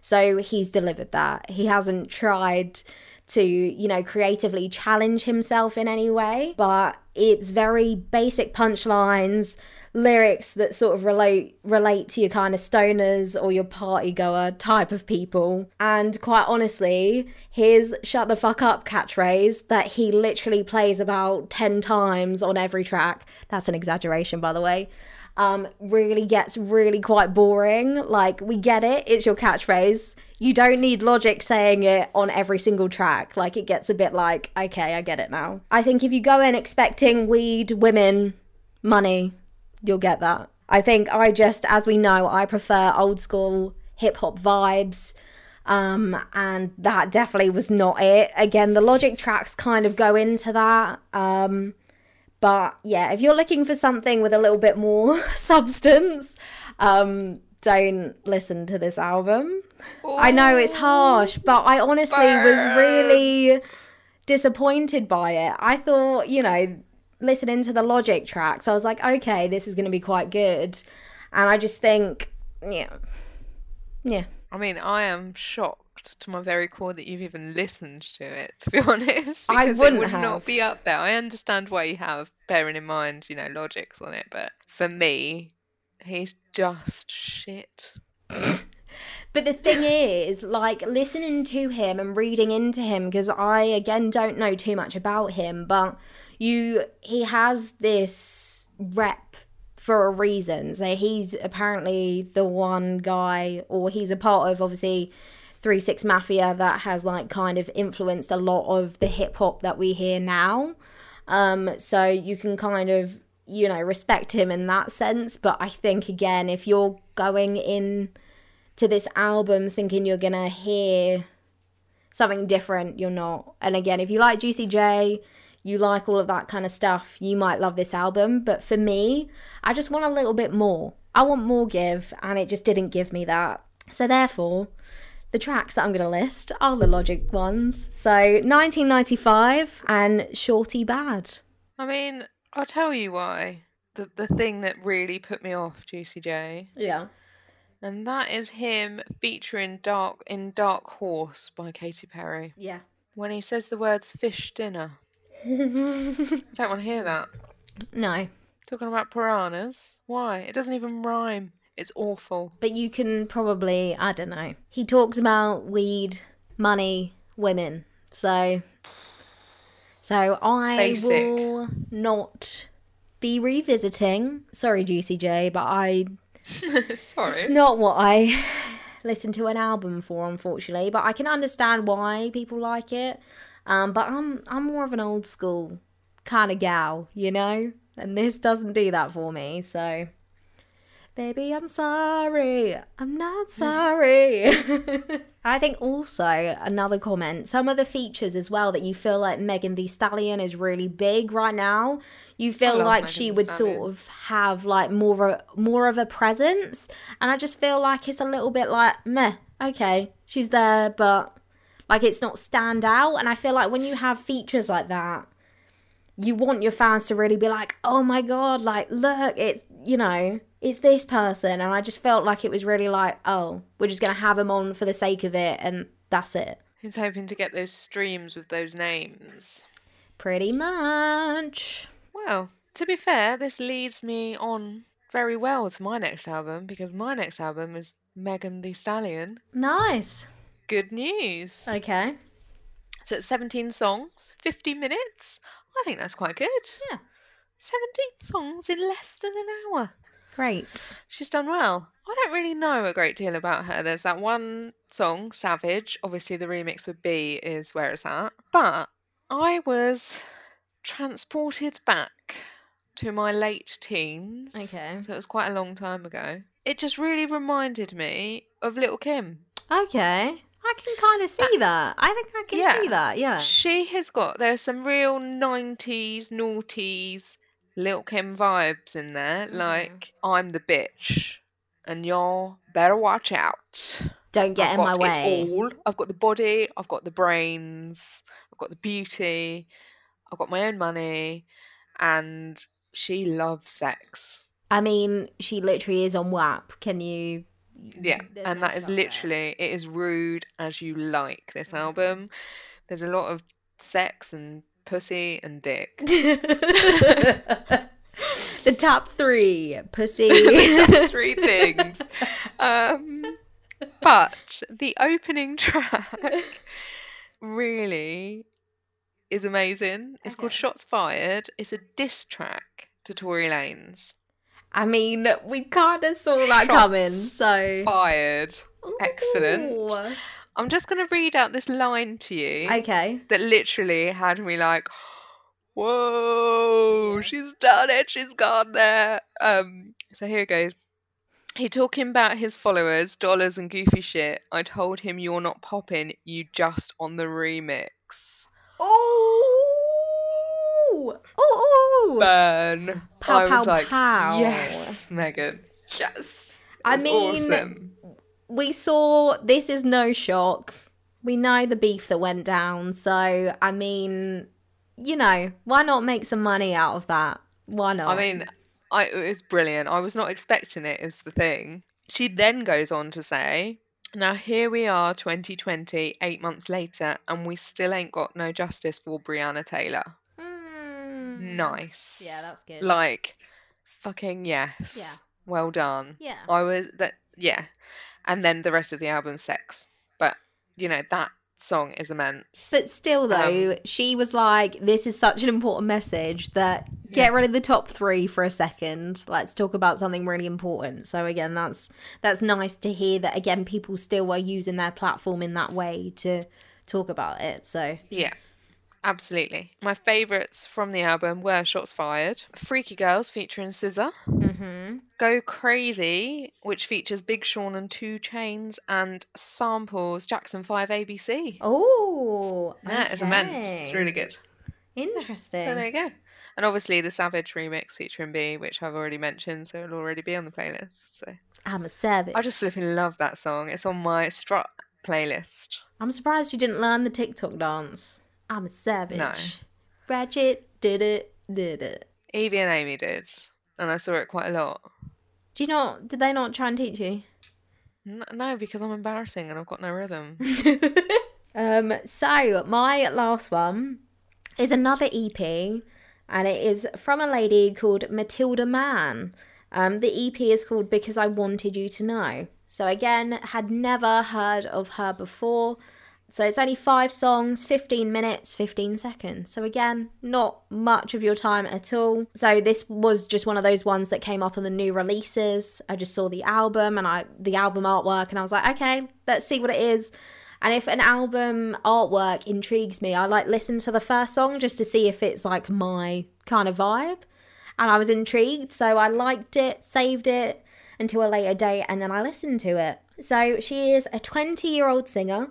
Speaker 2: So he's delivered that. He hasn't tried to, you know, creatively challenge himself in any way, but it's very basic punchlines, lyrics that sort of relate relate to your kind of stoners or your party goer type of people. And quite honestly, his shut the fuck up catchphrase that he literally plays about 10 times on every track. That's an exaggeration by the way um, really gets really quite boring. Like, we get it, it's your catchphrase. You don't need logic saying it on every single track. Like, it gets a bit like, okay, I get it now. I think if you go in expecting weed, women, money, you'll get that. I think I just, as we know, I prefer old school hip hop vibes. Um, and that definitely was not it. Again, the logic tracks kind of go into that. Um, but yeah, if you're looking for something with a little bit more substance, um, don't listen to this album. I know it's harsh, but I honestly was really disappointed by it. I thought, you know, listening to the Logic tracks, I was like, okay, this is going to be quite good. And I just think, yeah, yeah.
Speaker 3: I mean, I am shocked to my very core that you've even listened to it, to be honest.
Speaker 2: I
Speaker 3: because
Speaker 2: wouldn't
Speaker 3: it would
Speaker 2: have.
Speaker 3: not be up there. I understand why you have, bearing in mind, you know, logics on it, but for me, he's just shit.
Speaker 2: But the thing is, like listening to him and reading into him, because I again don't know too much about him, but you he has this rep for a reason. So he's apparently the one guy, or he's a part of obviously Three Six Mafia that has like kind of influenced a lot of the hip hop that we hear now. Um, so you can kind of you know respect him in that sense. But I think again, if you're going in to this album thinking you're gonna hear something different, you're not. And again, if you like Juicy J, you like all of that kind of stuff, you might love this album. But for me, I just want a little bit more. I want more give, and it just didn't give me that. So therefore, the tracks that I'm gonna list are the Logic ones. So 1995 and Shorty Bad.
Speaker 3: I mean, I'll tell you why. The the thing that really put me off Juicy J,
Speaker 2: Yeah.
Speaker 3: and that is him featuring Dark in Dark Horse by Katy Perry.
Speaker 2: Yeah.
Speaker 3: when he says the words fish dinner. Don't want to hear that.
Speaker 2: no,
Speaker 3: Talking about piranhas. Why? It doesn't even rhyme. It's awful.
Speaker 2: but you can probably, I don't know. He talks about weed, money, women. So, so I
Speaker 3: Basic.
Speaker 2: will not be revisiting. Sorry, Juicy J, but I
Speaker 3: Sorry.
Speaker 2: It's not what I listen to an album for, unfortunately. But I can understand why people like it. Um, but I'm I'm more of an old school kind of gal, you know, and this doesn't do that for me. So, baby, I'm sorry. I'm not sorry. I think also another comment, some of the features as well that you feel like Megan Thee Stallion is really big right now. You feel like
Speaker 3: Megan
Speaker 2: she would
Speaker 3: Stallion.
Speaker 2: sort of have like more of a, more of a presence, and I just feel like it's a little bit like meh. Okay, she's there, but like it's not stand out. And I feel like when you have features like that, you want your fans to really be like, oh my god, like look, it's you know, it's this person. And I just felt like it was really like, oh, we're just gonna have him on for the sake of it, and that's it.
Speaker 3: Who's hoping to get those streams with those names?
Speaker 2: Pretty much.
Speaker 3: Well, to be fair, this leads me on very well to my next album because my next album is Megan Thee Stallion.
Speaker 2: Nice.
Speaker 3: Good news.
Speaker 2: Okay.
Speaker 3: So it's 17 songs, 50 minutes. I think that's quite good.
Speaker 2: Yeah.
Speaker 3: 17 songs in less than an hour.
Speaker 2: Great.
Speaker 3: She's done well. I don't really know a great deal about her. There's that one song, Savage. Obviously, the remix with B is where it's at. But I was transported back to my late teens.
Speaker 2: Okay.
Speaker 3: So it was quite a long time ago. It just really reminded me of Lil' Kim.
Speaker 2: Okay. I can kind of see that. I think I can
Speaker 3: Yeah.
Speaker 2: see that. Yeah.
Speaker 3: She has got, there's some real 90s, noughties, Lil' Kim vibes in there.
Speaker 2: Mm-hmm.
Speaker 3: Like, I'm the bitch and y'all better watch out.
Speaker 2: Don't get
Speaker 3: I've
Speaker 2: in my
Speaker 3: got
Speaker 2: way.
Speaker 3: It all. I've got the body, I've got the brains, I've got the beauty, I've got my own money, and she loves sex.
Speaker 2: I mean, she literally is on WAP. Can you?
Speaker 3: Yeah,
Speaker 2: There's
Speaker 3: and
Speaker 2: no
Speaker 3: that is
Speaker 2: stop there.
Speaker 3: literally it is rude as you like this album. There's a lot of sex and pussy and dick.
Speaker 2: the top three: pussy.
Speaker 3: Just three things. Um, but the opening track really is amazing. It's called Shots Fired. It's a diss track to Tory Lanez.
Speaker 2: I mean, we kind of saw that
Speaker 3: Shots
Speaker 2: coming. So
Speaker 3: Fired. Excellent. I'm just going to read out this line to you
Speaker 2: Okay.
Speaker 3: that literally had me like, whoa, she's done it, she's gone there. Um, so here it goes. He talking about his followers, dollars and goofy shit. I told him you're not popping, you just on the remix.
Speaker 2: Oh. Oh.
Speaker 3: Burn.
Speaker 2: Pow,
Speaker 3: I was
Speaker 2: pow,
Speaker 3: like,
Speaker 2: pow.
Speaker 3: yes, Megan, yes.
Speaker 2: I
Speaker 3: was
Speaker 2: mean,
Speaker 3: awesome.
Speaker 2: We saw this is no shock. We know the beef that went down, so I mean, you know, why not make some money out of that? Why not?
Speaker 3: I mean, I, it was brilliant. I was not expecting it, is the thing. She then goes on to say, Now here we are, 2020, eight months later, and we still ain't got no justice for Breonna Taylor.
Speaker 2: Mm.
Speaker 3: Nice.
Speaker 2: Yeah, that's good.
Speaker 3: Like, fucking yes.
Speaker 2: Yeah.
Speaker 3: Well done.
Speaker 2: yeah.
Speaker 3: I was, that, yeah. And then the rest of the album's sex. But, you know, that song is immense.
Speaker 2: But still, though,
Speaker 3: Um,
Speaker 2: she was like, "This is such an important message that get rid of the top three for a second. Let's talk about something really important." So again, that's that's nice to hear that again people still are using their platform in that way to talk about it. So
Speaker 3: Yeah, absolutely. My favourites from the album were Shots Fired, Freaky Girls featuring SZA,
Speaker 2: mm-hmm.
Speaker 3: Go Crazy, which features Big Sean and 2 Chainz, and samples Jackson 5 ABC.
Speaker 2: oh,
Speaker 3: That is immense. It's really good.
Speaker 2: interesting.
Speaker 3: So there you go. And obviously the Savage remix featuring B, which I've already mentioned, so it'll already be on the playlist. So
Speaker 2: I'm a savage.
Speaker 3: I just flipping love that song. It's on my Strut playlist.
Speaker 2: I'm surprised you didn't learn the TikTok dance. I'm a savage.
Speaker 3: No.
Speaker 2: Ratchet did it, did it.
Speaker 3: Evie and Amy did, and I saw it quite a lot.
Speaker 2: Do you not? Did they not try and teach you?
Speaker 3: No, because I'm embarrassing and I've got no rhythm.
Speaker 2: Um, so my last one is another EP, and it is from a lady called Matilda Mann. Um, the EP is called Because I Wanted You to Know. So again, had never heard of her before. So it's only five songs, 15 minutes, 15 seconds. So again, not much of your time at all. So this was just one of those ones that came up on the new releases. I just saw the album and I the album artwork and I was like, okay, let's see what it is. And if an album artwork intrigues me, I like listen to the first song just to see if it's like my kind of vibe. And I was intrigued, so I liked it, saved it until a later date, and then I listened to it. So she is a 20 year old singer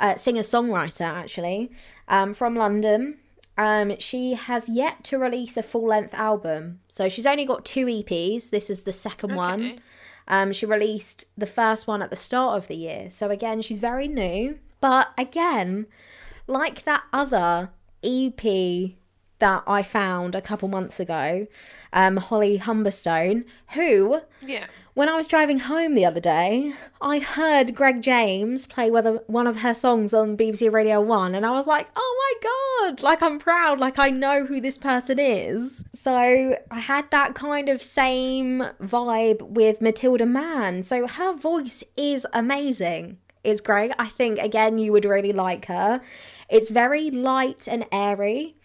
Speaker 2: uh, singer songwriter actually um, from London. Um, she has yet to release a full length album, so she's only got two EPs. This is the second
Speaker 3: Okay.
Speaker 2: one. Um, she released the first one at the start of the year, so again, she's very new. But again, like that other EP that I found a couple months ago, um, Holly Humberstone, who
Speaker 3: Yeah.
Speaker 2: when I was driving home the other day, I heard Greg James play one of her songs on BBC Radio 1, and I was like, oh my god, like I'm proud, like I know who this person is. So I had that kind of same vibe with Matilda Mann. So her voice is amazing. It's great. I think, again, you would really like her. It's very light and airy.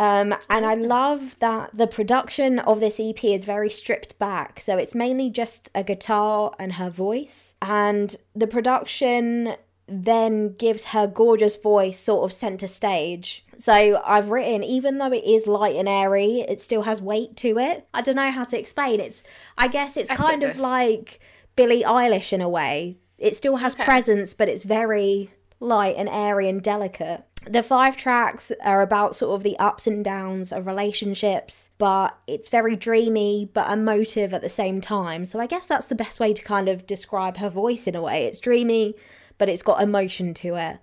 Speaker 2: Um, and I love that the production of this EP is very stripped back. So it's mainly just a guitar and her voice. And the production then gives her gorgeous voice sort of center stage. So I've written, even though it is light and airy, it still has weight to it. I don't know how to explain. It's, I guess it's kind of like Billie Eilish in a way. It still has
Speaker 3: Okay.
Speaker 2: presence, but it's very light and airy and delicate. The five tracks are about sort of the ups and downs of relationships, but it's very dreamy but emotive at the same time. So I guess that's the best way to kind of describe her voice in a way. It's dreamy, but it's got emotion to it.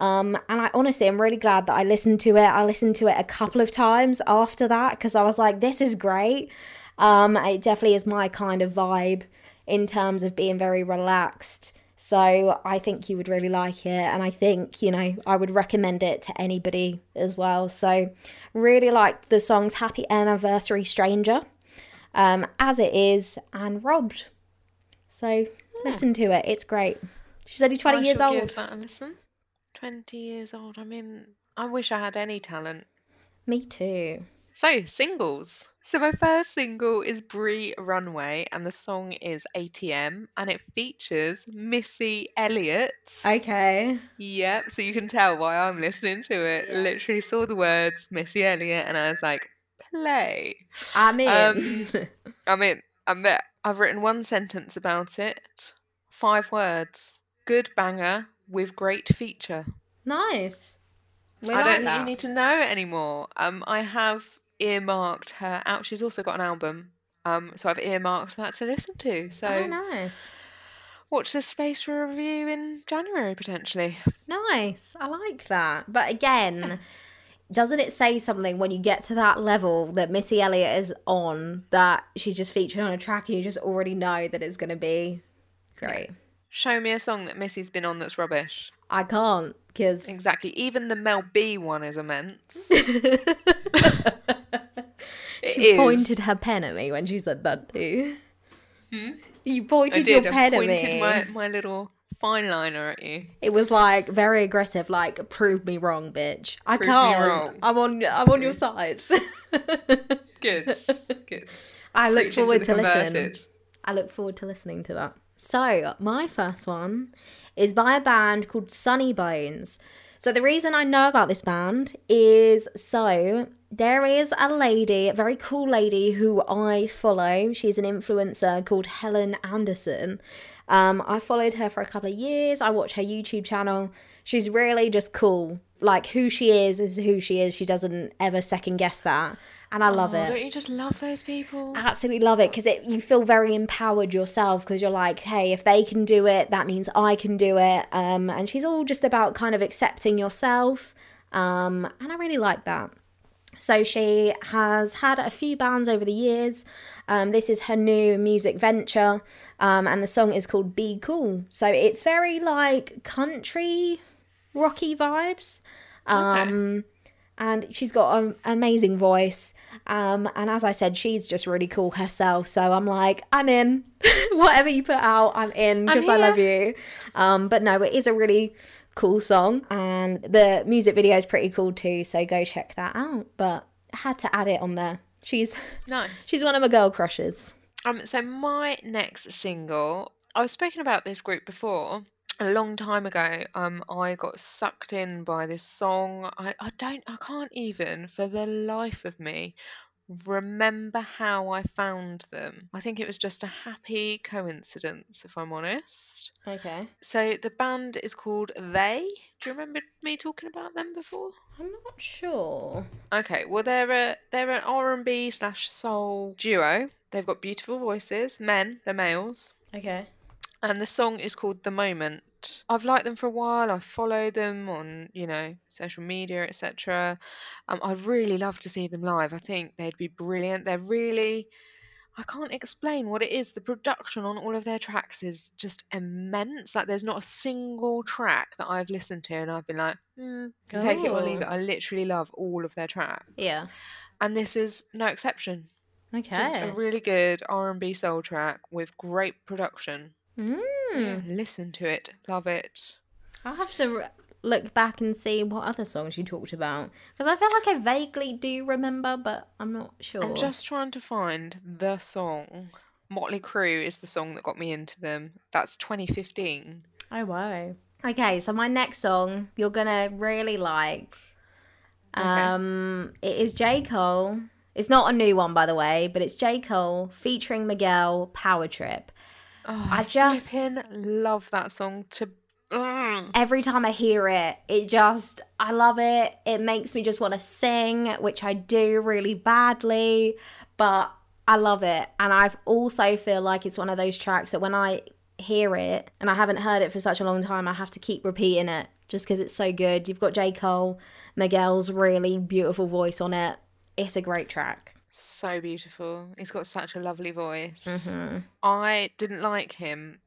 Speaker 2: Um, and I honestly, I'm really glad that I listened to it. I listened to it a couple of times after that because I was like, this is great. Um, it definitely is my kind of vibe in terms of being very relaxed. So I think you would really like it, and I think you know I would recommend it to anybody as well. So really like the songs "Happy Anniversary, Stranger," um, as it is, and "Robbed." So listen to it; it's great. She's only twenty
Speaker 3: I
Speaker 2: years old.
Speaker 3: Give that a listen. Twenty years old. I mean, I wish I had any talent.
Speaker 2: Me too.
Speaker 3: So, singles. So, my first single is Bree Runway, and the song is ATM, and it features Missy Elliott.
Speaker 2: Okay.
Speaker 3: Yep, so you can tell why I'm listening to it. Literally saw the words Missy Elliott, and I was like, play.
Speaker 2: I'm in.
Speaker 3: Um, I'm in. I'm there. I've written one sentence about it. Five words. Good banger with great feature.
Speaker 2: nice. We
Speaker 3: I
Speaker 2: like
Speaker 3: don't think you need to know anymore. Um, I have earmarked her out. She's also got an album. Um, so I've earmarked that to listen to. So
Speaker 2: Oh, nice.
Speaker 3: watch this space for a review in January potentially.
Speaker 2: Nice. I like that. But again, doesn't it say something when you get to that level that Missy Elliott is on that she's just featured on a track and you just already know that it's going to be great?
Speaker 3: Show me a song that Missy's been on that's rubbish.
Speaker 2: I can't because
Speaker 3: Exactly. Even the Mel B one is immense.
Speaker 2: She
Speaker 3: is.
Speaker 2: pointed her pen at me when she said that too. Hmm? You
Speaker 3: I
Speaker 2: pointed
Speaker 3: did.
Speaker 2: your
Speaker 3: I
Speaker 2: pen at me.
Speaker 3: my, my little fine liner at you.
Speaker 2: It was like very aggressive, like prove me wrong, bitch. I
Speaker 3: Prove me
Speaker 2: can't.
Speaker 3: wrong.
Speaker 2: I'm on. I'm on your side.
Speaker 3: Good. Good.
Speaker 2: I look forward to listen. I look forward to listening to that. So, my first one is by a band called Sunny Bones. So, the reason I know about this band is so there is a lady, a very cool lady who I follow. She's an influencer called Helen Anderson. Um, I followed her for a couple of years. I watch her YouTube channel. She's really just cool. Like, who she is is who she is. She doesn't ever second guess that. And I love
Speaker 3: Oh,
Speaker 2: it
Speaker 3: Don't you just love those people?
Speaker 2: I absolutely love it because it you feel very empowered yourself because you're like hey if they can do it that means i can do it um and she's all just about kind of accepting yourself um and i really like that so she has had a few bands over the years. Um, this is her new music venture, um, and the song is called "Be Cool." So it's very like country rocky vibes. Um, and she's got an amazing voice. Um, and as I said, she's just really cool herself. So I'm like, I'm in. Whatever you put out, I'm in because I love you. Um, but no, it is a really cool song, and the music video is pretty cool too. So go check that out. But I had to add it on there. She's
Speaker 3: Nice.
Speaker 2: she's one of my girl crushes.
Speaker 3: Um, so my next single, I've spoken about this group before. A long time ago, um, I got sucked in by this song. I, I don't, I can't even, for the life of me, remember how I found them. I think it was just a happy coincidence, if I'm honest.
Speaker 2: Okay.
Speaker 3: So the band is called They. Do you remember me talking about them before?
Speaker 2: I'm not sure.
Speaker 3: Okay, well they're a they're an R and B slash soul duo. They've got beautiful voices, men, they're males,
Speaker 2: Okay.
Speaker 3: And the song is called The Moment. I've liked them for a while. I've followed them on you know social media, etc. Um, I'd really love to see them live. I think they'd be brilliant. They're really I can't explain what it is. The production on all of their tracks is just immense. Like there's not a single track that I've listened to and I've been like, hmm, can take it or leave
Speaker 2: Oh.
Speaker 3: it. I literally love all of their tracks
Speaker 2: Yeah.
Speaker 3: and this is no exception.
Speaker 2: Okay.
Speaker 3: Just a really good R&B soul track with great production.
Speaker 2: Mm.
Speaker 3: Yeah, listen to it, love it.
Speaker 2: I'll have to r- look back and see what other songs you talked about because I feel like I vaguely do remember, but I'm not sure.
Speaker 3: I'm just trying to find the song. Motley Crue is the song that got me into them. That's 2015.
Speaker 2: Oh wow. Okay, so my next song you're gonna really like. Um, it is J Cole. It's not a new one, by the way, but it's J Cole featuring Miguel Power Trip.
Speaker 3: Oh,
Speaker 2: I just-
Speaker 3: flipping love that song to.
Speaker 2: Every time I hear it, it just I love it. It makes me just want to sing, which I do really badly, but I love it. And I also feel like it's one of those tracks that when I hear it and I haven't heard it for such a long time, I have to keep repeating it just because it's so good. You've got J. Cole, Miguel's really beautiful voice on it. It's a great track.
Speaker 3: So beautiful. He's got such a lovely voice.
Speaker 2: hmm
Speaker 3: I didn't like him,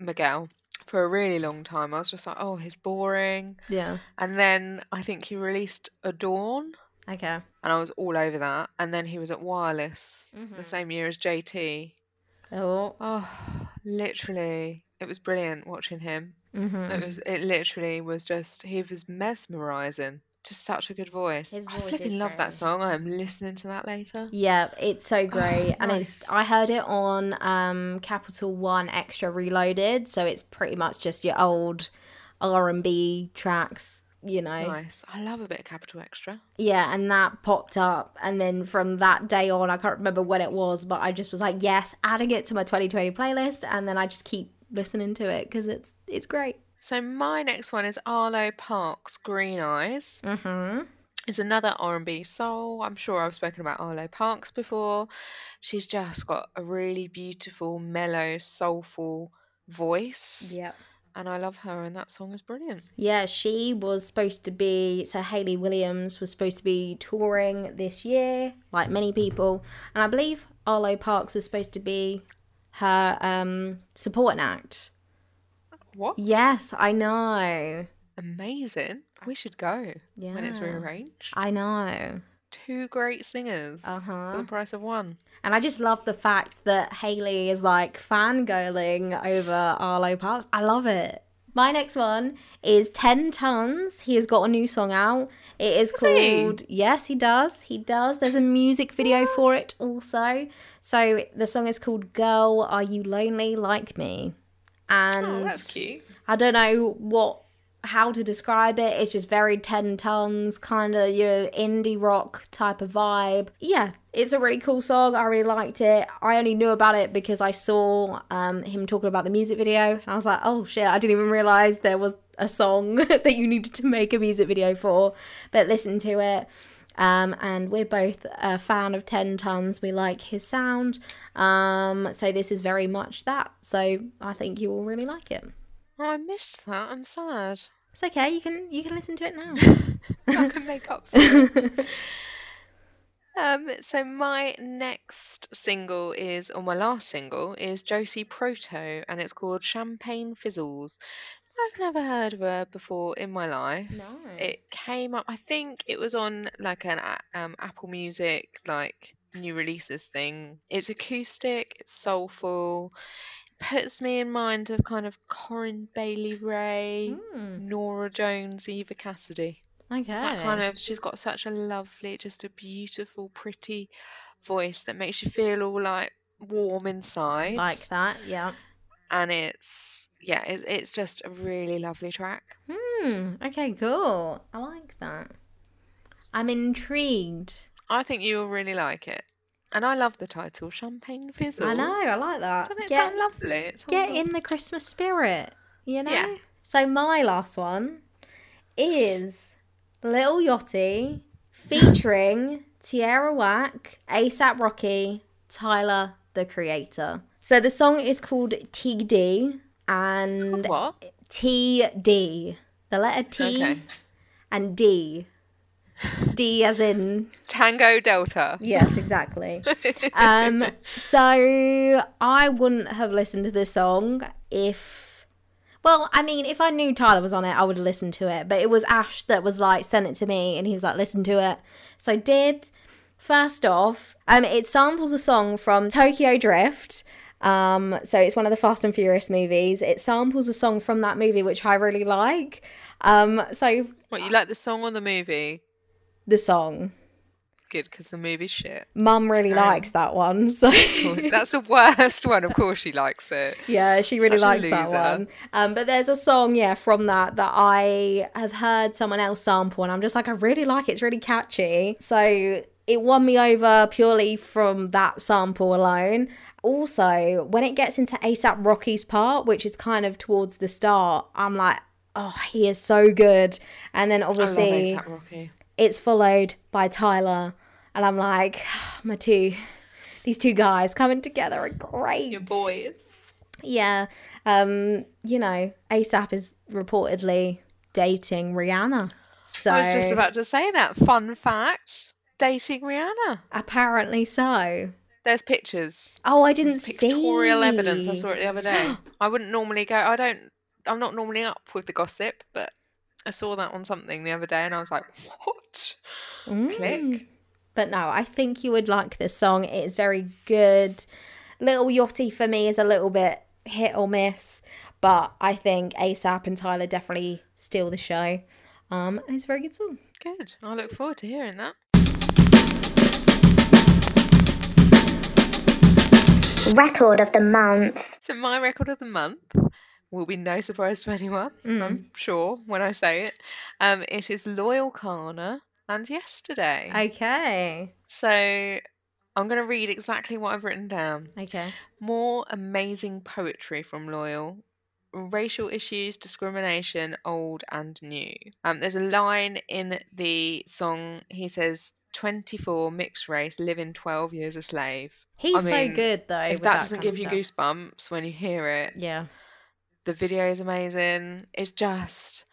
Speaker 3: Miguel, for a really long time. I was just like, oh, he's boring.
Speaker 2: Yeah.
Speaker 3: And then I think he released Adorn,
Speaker 2: Okay.
Speaker 3: and I was all over that. And then he was at Wireless
Speaker 2: Mhm.
Speaker 3: the same year as JT.
Speaker 2: Oh.
Speaker 3: Oh, literally, it was brilliant watching him.
Speaker 2: hmm
Speaker 3: It was, it literally was just, he was mesmerizing. Just such a good voice.
Speaker 2: His
Speaker 3: I
Speaker 2: voice
Speaker 3: flipping
Speaker 2: is
Speaker 3: love that song. I am listening to that later.
Speaker 2: Yeah, it's so great, and it's. I heard it on um Capital One Extra Reloaded, so it's pretty much just your old R and B tracks, you know.
Speaker 3: Nice. I love a bit of Capital Extra.
Speaker 2: Yeah, and that popped up, and then from that day on, I can't remember when it was, but I just was like, yes, adding it to my 2020 playlist, and then I just keep listening to it because it's it's great.
Speaker 3: So my next one is Arlo Parks Green Eyes.
Speaker 2: Mm-hmm.
Speaker 3: It's another R&B soul. I'm sure I've spoken about Arlo Parks before. She's just got a really beautiful, mellow, soulful voice.
Speaker 2: Yep.
Speaker 3: And I love her and that song is brilliant.
Speaker 2: Yeah, she was supposed to be. So Hayley Williams was supposed to be touring this year, like many people, and I believe Arlo Parks was supposed to be her um supporting act.
Speaker 3: What?
Speaker 2: Yes, I know.
Speaker 3: Amazing. We should go
Speaker 2: Yeah,
Speaker 3: when it's rearranged.
Speaker 2: I know.
Speaker 3: Two great singers
Speaker 2: Uh
Speaker 3: for the price of one.
Speaker 2: And I just love the fact that Haley is like fangirling over Arlo Parks. I love it. My next one is Ten Tonnes. He has got a new song out. It is
Speaker 3: Does he?
Speaker 2: called Yes, he does. He does. There's a music video for it also. So the song is called Girl, Are You Lonely Like Me? And
Speaker 3: Oh, that's cute.
Speaker 2: I don't know what how to describe it. It's just very Ten Tonnes, kind of your indie rock type of vibe. Yeah, it's a really cool song. I really liked it. I only knew about it because I saw um, him talking about the music video. And I was like, oh shit, I didn't even realize there was a song that you needed to make a music video for. But listen to it. Um, and we're both a fan of Ten Tonnes. We like his sound. Um, so this is very much that. So I think you will really like it.
Speaker 3: Oh, I missed that. I'm sad.
Speaker 2: It's okay. You can you can listen to it now.
Speaker 3: I can make up for it. Um, so my next single is, or my last single is Josie Proto, and it's called Champagne Fizzles. I've never heard of her before in my life.
Speaker 2: No.
Speaker 3: It came up. I think it was on like an um, Apple Music like new releases thing. It's acoustic. It's soulful. Puts me in mind of kind of Corinne Bailey Rae,
Speaker 2: Mm,
Speaker 3: Norah Jones, Eva Cassidy.
Speaker 2: okay.
Speaker 3: That kind of. She's got such a lovely, just a beautiful, pretty voice that makes you feel all like warm inside.
Speaker 2: like that. Yeah.
Speaker 3: and it's yeah, it, it's just a really lovely track.
Speaker 2: Hmm. Okay. Cool. I like that. I'm intrigued.
Speaker 3: I think you will really like it. And I love the title, Champagne Fizzles.
Speaker 2: I know. I like that.
Speaker 3: Doesn't it
Speaker 2: Get,
Speaker 3: sound lovely? It
Speaker 2: get
Speaker 3: sounds
Speaker 2: in the Christmas spirit. You know.
Speaker 3: Yeah.
Speaker 2: So my last one is Lil Yachty featuring Tierra Whack, ASAP Rocky, Tyler the Creator. So the song is called TD and
Speaker 3: What?
Speaker 2: TD. The letter T
Speaker 3: Okay.
Speaker 2: and D. D as in
Speaker 3: Tango Delta.
Speaker 2: yes, exactly. um, so I wouldn't have listened to this song if, well, I mean, if I knew Tyler was on it, I would have listened to it. But it was Ash that was like sent it to me, and he was like, "Listen to it." So I did. First off, um, it samples a song from Tokyo Drift. Um, so it's one of the Fast and Furious movies. It samples a song from that movie, which I really like. Um, so
Speaker 3: What, you like the song or the movie?
Speaker 2: the song,
Speaker 3: Good, because the movie's shit.
Speaker 2: Mum really
Speaker 3: on.
Speaker 2: likes that one. So
Speaker 3: That's the worst one. Of course she likes it.
Speaker 2: Yeah, she really
Speaker 3: Such
Speaker 2: likes that one. Um, but there's a song, yeah, from that that I have heard someone else sample, and I'm just like, I really like it. It's really catchy. So it won me over purely from that sample alone. Also, when it gets into ASAP Rocky's part, which is kind of towards the start, I'm like, oh, he is so good. And then obviously it's followed by Tyler, and I'm like, my two, these two guys coming together are great.
Speaker 3: Your boys.
Speaker 2: Yeah. Um, you know, ASAP is reportedly dating Rihanna. So
Speaker 3: I was just about to say that. Fun fact. Dating Rihanna.
Speaker 2: apparently so.
Speaker 3: There's pictures.
Speaker 2: Oh, I didn't see
Speaker 3: Pictorial
Speaker 2: see.
Speaker 3: evidence. I saw it the other day. I wouldn't normally go. I don't. I'm not normally up with the gossip, but I saw that on something the other day, and I was like, "What?"
Speaker 2: Mm.
Speaker 3: Click.
Speaker 2: But no, I think you would like this song. It is very good. Lil Yachty for me is a little bit hit or miss, but I think ASAP and Tyler definitely steal the show. Um, and it's a very good song.
Speaker 3: Good. I look forward to hearing that.
Speaker 1: Record of the month.
Speaker 3: So my record of the month will be no surprise to anyone.
Speaker 2: Mm.
Speaker 3: I'm sure when I say it. Um, it is Loyle Carner and Yesterday.
Speaker 2: Okay.
Speaker 3: So I'm going to read exactly what I've written down.
Speaker 2: Okay.
Speaker 3: More amazing poetry from Loyle. Racial issues, discrimination, old and new. Um, there's a line in the song. He says, "24 mixed race, living 12 years a slave."
Speaker 2: He's so
Speaker 3: mean,
Speaker 2: good though.
Speaker 3: if that
Speaker 2: that
Speaker 3: doesn't give you goosebumps when you hear it,
Speaker 2: Yeah.
Speaker 3: the video is amazing. It's just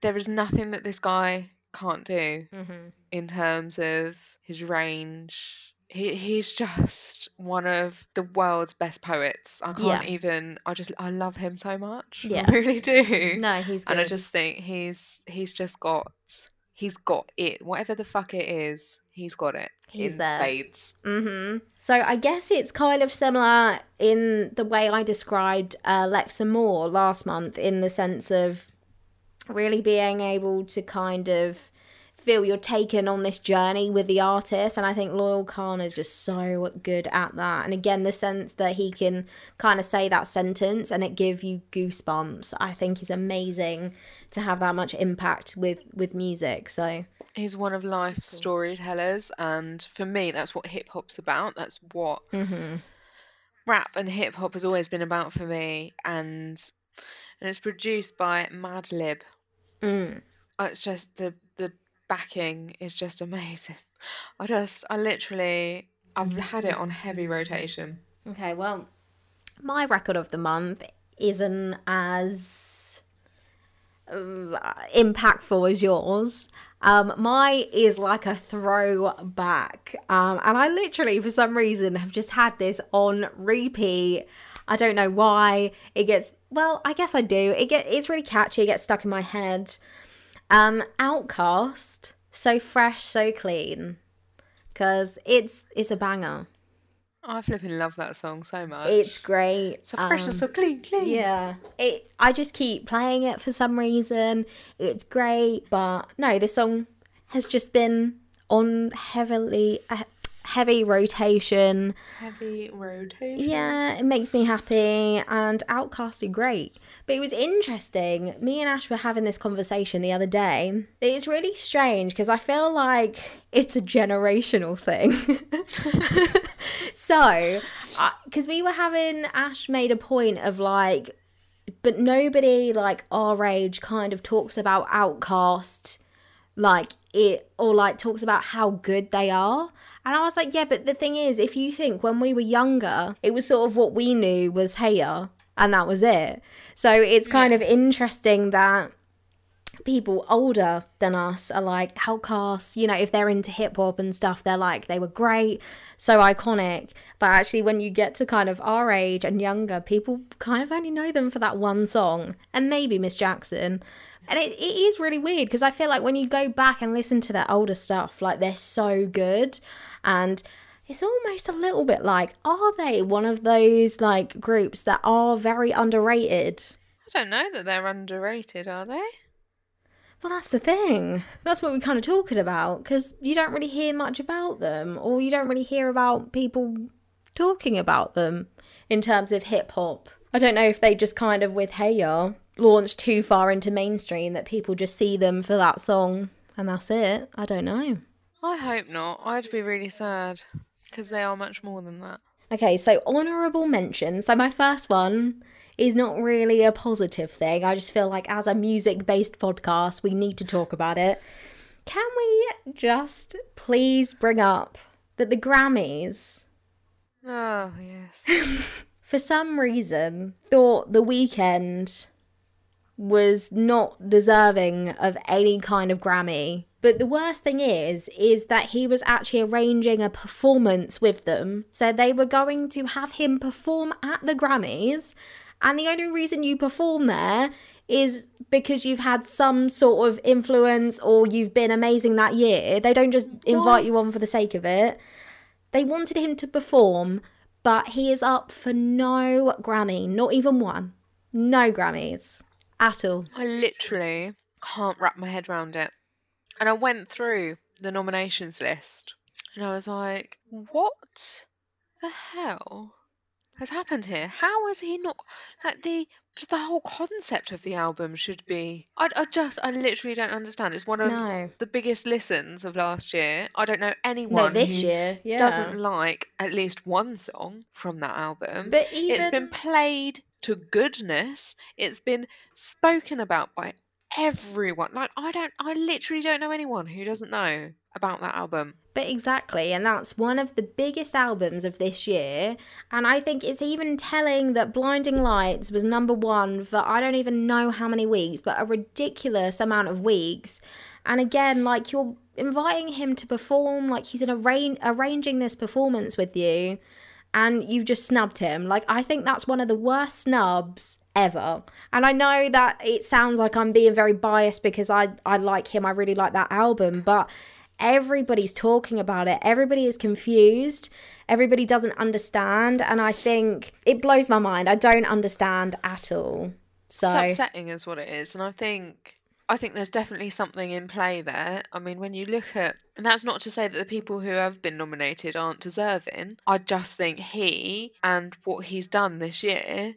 Speaker 3: there is nothing that this guy can't do
Speaker 2: Mm-hmm.
Speaker 3: in terms of his range. He he's just one of the world's best poets. I can't
Speaker 2: Yeah.
Speaker 3: even. I just I love him so much.
Speaker 2: Yeah.
Speaker 3: I really do.
Speaker 2: No, he's good.
Speaker 3: and I just think he's he's just got he's got it. Whatever the fuck it is, he's got it
Speaker 2: He's
Speaker 3: in
Speaker 2: there.
Speaker 3: spades.
Speaker 2: hmm So I guess it's kind of similar in the way I described uh, Lex Amor last month, in the sense of really being able to kind of feel you're taken on this journey with the artist. And I think Loyle Carner is just so good at that. And again, the sense that he can kind of say that sentence and it give you goosebumps, I think is amazing to have that much impact with with music. So
Speaker 3: He's one of life's storytellers, and for me, that's what hip hop's about. That's what
Speaker 2: mhm.
Speaker 3: rap and hip hop has always been about for me, and and it's produced by Madlib.
Speaker 2: mm.
Speaker 3: It's just the backing is just amazing. I just I literally I've had it on heavy rotation.
Speaker 2: Okay, well, my record of the month isn't as uh, impactful as yours. Um, mine is like a throwback, um, and I literally, for some reason, have just had this on repeat. I don't know why it gets. Well, I guess I do. It get it's really catchy. It gets stuck in my head. Um, OutKast, so fresh, so clean, because it's it's a banger.
Speaker 3: I flipping love that song so much.
Speaker 2: It's great.
Speaker 3: so fresh and
Speaker 2: Um,
Speaker 3: so clean, clean.
Speaker 2: Yeah, it. I just keep playing it for some reason. It's great, but no, this song has just been on heavily uh, heavy rotation.
Speaker 3: Heavy rotation.
Speaker 2: Yeah, it makes me happy, and OutKast are great. But it was interesting. Me and Ash were having this conversation the other day. It's really strange because I feel like it's a generational thing. so, because we were having, Ash made a point of like, but nobody like our age kind of talks about OutKast like it or like talks about how good they are. And i was like yeah but the thing is if you think when we were younger it was sort of what we knew was Hey Ya and that was it. So it's kind of interesting that people older than us are like outcasts you know if they're into hip hop and stuff they're like they were great so iconic. But actually when you get to kind of our age and younger people kind of only know them for that one song and maybe miss jackson and it, it is really weird because I feel like when you go back and listen to their older stuff, like they're so good. And it's almost a little bit like, are they one of those like groups that are very underrated?
Speaker 3: I don't know that they're underrated, are they?
Speaker 2: Well, that's the thing. That's what we're kind of talking about because you don't really hear much about them, or you don't really hear about people talking about them in terms of hip hop. I don't know if they just kind of with Hey Ya launched too far into mainstream that people just see them for that song and that's it. I don't know.
Speaker 3: I hope not. I'd be really sad because they are much more than that.
Speaker 2: Okay, so honourable mention. So my first one is not really a positive thing. I just feel like as a music based podcast, we need to talk about it. Can we just please bring up that the Grammys,
Speaker 3: Oh, yes.
Speaker 2: for some reason, thought The Weeknd was not deserving of any kind of Grammy. But the worst thing is, is that he was actually arranging a performance with them. So they were going to have him perform at the Grammys. And the only reason you perform there is because you've had some sort of influence or you've been amazing that year. They don't just invite you on for the sake of it. They wanted him to perform, but he is up for no Grammy, not even one. No Grammys at all.
Speaker 3: I literally can't wrap my head around it. And I went through the nominations list and I was like, what the hell has happened here? How has he not like the just the whole concept of the album should be I, I just I literally don't understand. It's one of
Speaker 2: No.
Speaker 3: the biggest listens of last year. I don't know anyone
Speaker 2: No,
Speaker 3: this
Speaker 2: year, yeah.
Speaker 3: doesn't like at least one song from that album.
Speaker 2: But even
Speaker 3: It's been played to goodness. It's been spoken about by everyone. Like I don't I literally don't know anyone who doesn't know about that album.
Speaker 2: But exactly, and that's one of the biggest albums of this year. And I think it's even telling that Blinding Lights was number one for I don't even know how many weeks, but a ridiculous amount of weeks. And again, like you're inviting him to perform, like he's in arra- arranging this performance with you, and you've just snubbed him. Like I think that's one of the worst snubs ever. And I know that it sounds like I'm being very biased because I I like him. I really like that album, but everybody's talking about it. Everybody is confused. Everybody doesn't understand, and I think it blows my mind. I don't understand at all. So
Speaker 3: It's upsetting is what it is. And I think I think there's definitely something in play there. I mean, when you look at and that's not to say that the people who have been nominated aren't deserving. I just think he and what he's done this year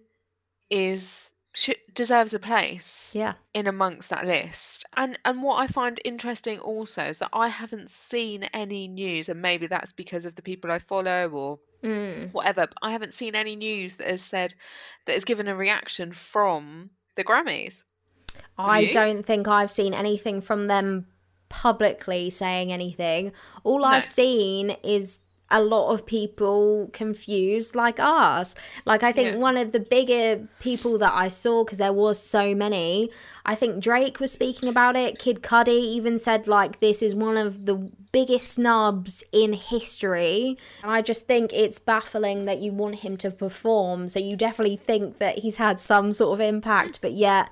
Speaker 3: is sh- deserves a place.
Speaker 2: yeah,
Speaker 3: in amongst that list. And and what I find interesting also is that I haven't seen any news, and maybe that's because of the people I follow or
Speaker 2: Mm.
Speaker 3: whatever. But I haven't seen any news that has said that has given a reaction from the Grammys.
Speaker 2: I
Speaker 3: you?
Speaker 2: don't think I've seen anything from them publicly saying anything. All I've seen is a lot of people confused like us. Like I think
Speaker 3: Yeah.
Speaker 2: one of the bigger people that I saw because there was so many. I think Drake was speaking about it. Kid Cudi even said like this is one of the biggest snubs in history. And I just think it's baffling that you want him to perform. So you definitely think that he's had some sort of impact, but yet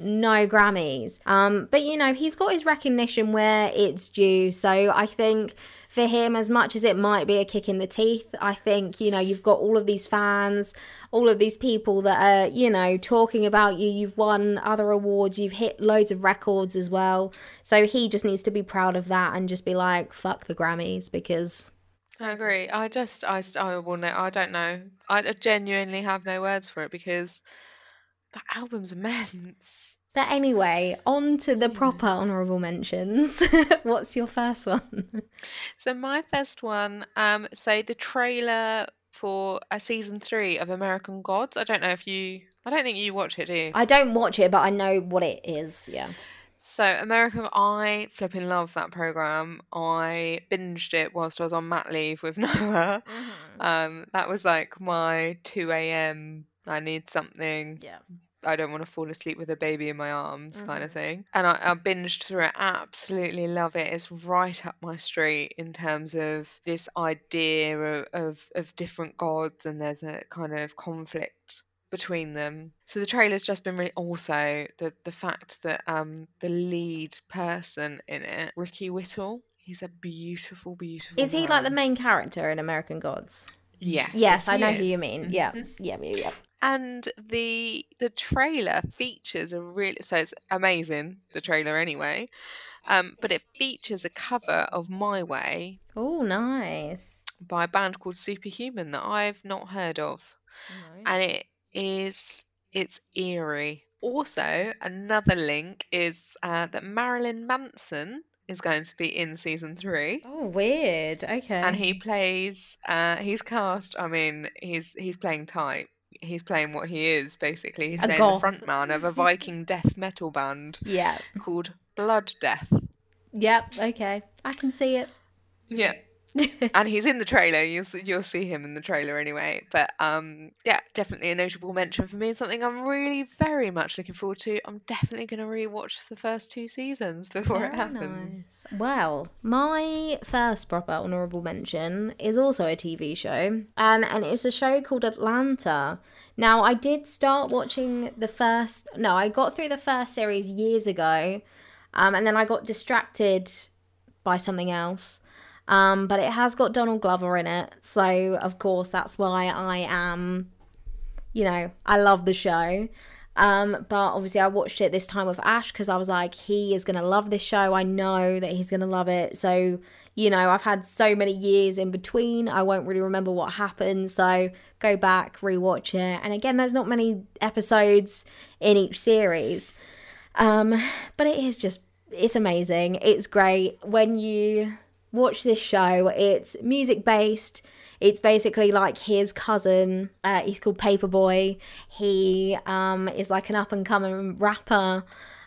Speaker 2: no Grammys. Um, but you know, he's got his recognition where it's due. So I think for him, as much as it might be a kick in the teeth, I think, you know, you've got all of these fans, all of these people that are, you know, talking about you. You've won other awards, you've hit loads of records as well. So he just needs to be proud of that and just be like, fuck the Grammys because
Speaker 3: I agree. I just, I, I will know. I don't know. I genuinely have no words for it because that album's immense.
Speaker 2: But anyway, on to the proper honourable mentions. What's your first one?
Speaker 3: So my first one, um, so the trailer for a season three of American Gods. I don't know if you, I don't think you watch it, do you?
Speaker 2: I don't watch it, but I know what it is. Yeah.
Speaker 3: So American, I flipping love that program. I binged it whilst I was on mat leave with Noah. Um, that was like my 2 a.m. I need something.
Speaker 2: Yeah.
Speaker 3: I don't want to fall asleep with a baby in my arms kind of thing. And I, I binged through it, absolutely love it. It's right up my street in terms of this idea of, of, of different gods and there's a kind of conflict between them. So the trailer's just been really also the the fact that um the lead person in it, Ricky Whittle, he's a beautiful, beautiful
Speaker 2: Is he like the main character in American Gods?
Speaker 3: Yes.
Speaker 2: Yes, I know who you mean. Yeah. Yeah, yeah, yeah.
Speaker 3: And the the trailer features a really so it's amazing the trailer anyway, um, but it features a cover of My Way
Speaker 2: Oh, nice.
Speaker 3: by a band called Superhuman that I've not heard of, and it is it's eerie. Also, another link is uh, that Marilyn Manson is going to be in season three.
Speaker 2: Oh, weird. Okay.
Speaker 3: and he plays uh he's cast i mean he's he's playing type he's playing what he is basically he's
Speaker 2: A
Speaker 3: playing
Speaker 2: goth.
Speaker 3: the frontman of a viking death metal band
Speaker 2: Yeah.
Speaker 3: called blood death
Speaker 2: Yep. Okay. I can see it.
Speaker 3: yeah and he's in the trailer you'll you'll see him in the trailer anyway but um yeah definitely a notable mention for me something i'm really very much looking forward to i'm definitely going to rewatch the first two seasons before it happens
Speaker 2: nice. Well, my first proper honourable mention is also a TV show, um, and it's a show called Atlanta. Now, I did start watching the first. No, I got through the first series years ago, um, and then I got distracted by something else. Um, but it has got Donald Glover in it, so of course that's why I am you know, I love the show. Um, but obviously, I watched it this time with Ash because I was like, he is gonna love this show. I know that he's gonna love it. So, you know, I've had so many years in between. I won't really remember what happened. So, go back, rewatch it. And again, there's not many episodes in each series. Um, but it is just, it's amazing. It's great when you watch this show. It's music based. It's basically like his cousin. Uh, he's called Paper Boi. He um, is like an up and coming rapper.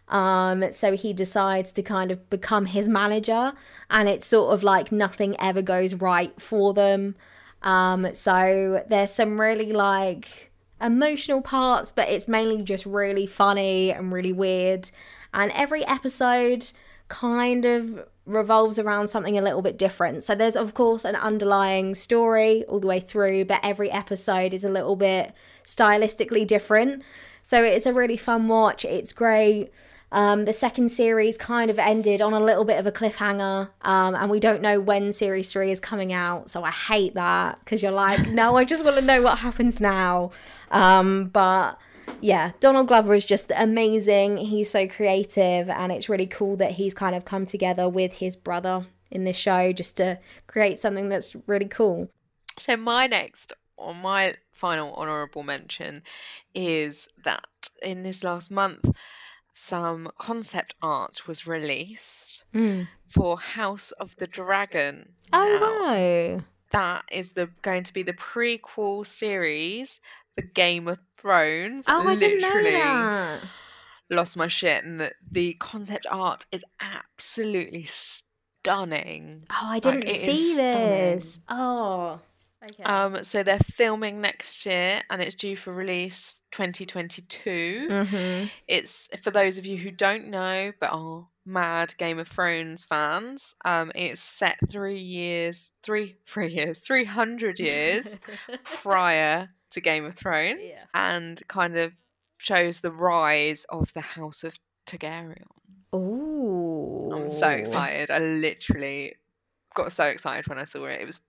Speaker 2: Um, so he decides to kind of become his manager, and it's sort of like nothing ever goes right for them. Um, so there's some really like emotional parts, but it's mainly just really funny and really weird. And every episode kind of revolves around something a little bit different. So there's of course an underlying story all the way through, but every episode is a little bit stylistically different. So it's a really fun watch. It's great. Um, the second series kind of ended on a little bit of a cliffhanger, um, and we don't know when series three is coming out. So I hate that because you're like, no, I just want to know what happens now. Um, but yeah, Donald Glover is just amazing. He's so creative, and it's really cool that he's kind of come together with his brother in this show just to create something that's really cool.
Speaker 3: So my next or my final honourable mention is that in this last month some concept art was released hmm. for House of the Dragon.
Speaker 2: Oh
Speaker 3: Now,
Speaker 2: wow!
Speaker 3: that is the going to be the prequel series for Game of Thrones.
Speaker 2: Oh, I didn't know
Speaker 3: Literally
Speaker 2: that.
Speaker 3: lost my shit and the, the concept art is absolutely stunning.
Speaker 2: Oh, I didn't
Speaker 3: is
Speaker 2: see
Speaker 3: stunning.
Speaker 2: this. Oh. Okay.
Speaker 3: Um, so they're filming next year, and it's due for release 2022.
Speaker 2: mm-hmm.
Speaker 3: It's for those of you who don't know but are mad Game of Thrones fans. Um, it's set three years, three, three years, three hundred years prior to Game of Thrones,
Speaker 2: Yeah.
Speaker 3: and kind of shows the rise of the House of Targaryen.
Speaker 2: Oh,
Speaker 3: I'm so excited. I literally got so excited when I saw it. It was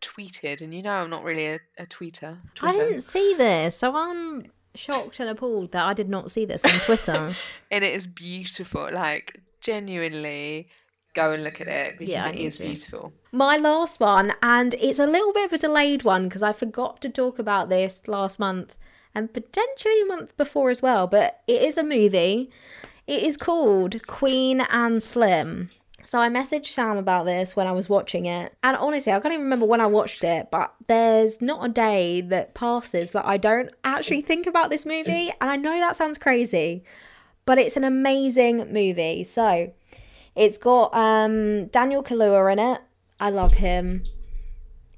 Speaker 3: tweeted, and you know I'm not really a, a tweeter.
Speaker 2: I didn't see this, so I'm shocked and appalled that I did not see this on Twitter.
Speaker 3: and it is beautiful. Like genuinely, go and look at it because
Speaker 2: Yeah,
Speaker 3: it is
Speaker 2: to.
Speaker 3: beautiful.
Speaker 2: My last one, and it's a little bit of a delayed one because I forgot to talk about this last month and potentially a month before as well, but it is a movie. It is called Queen and Slim. So I messaged Sam about this when I was watching it. And honestly, I can't even remember when I watched it, but there's not a day that passes that I don't actually think about this movie. And I know that sounds crazy, but it's an amazing movie. So it's got um, Daniel Kaluuya in it. I love him.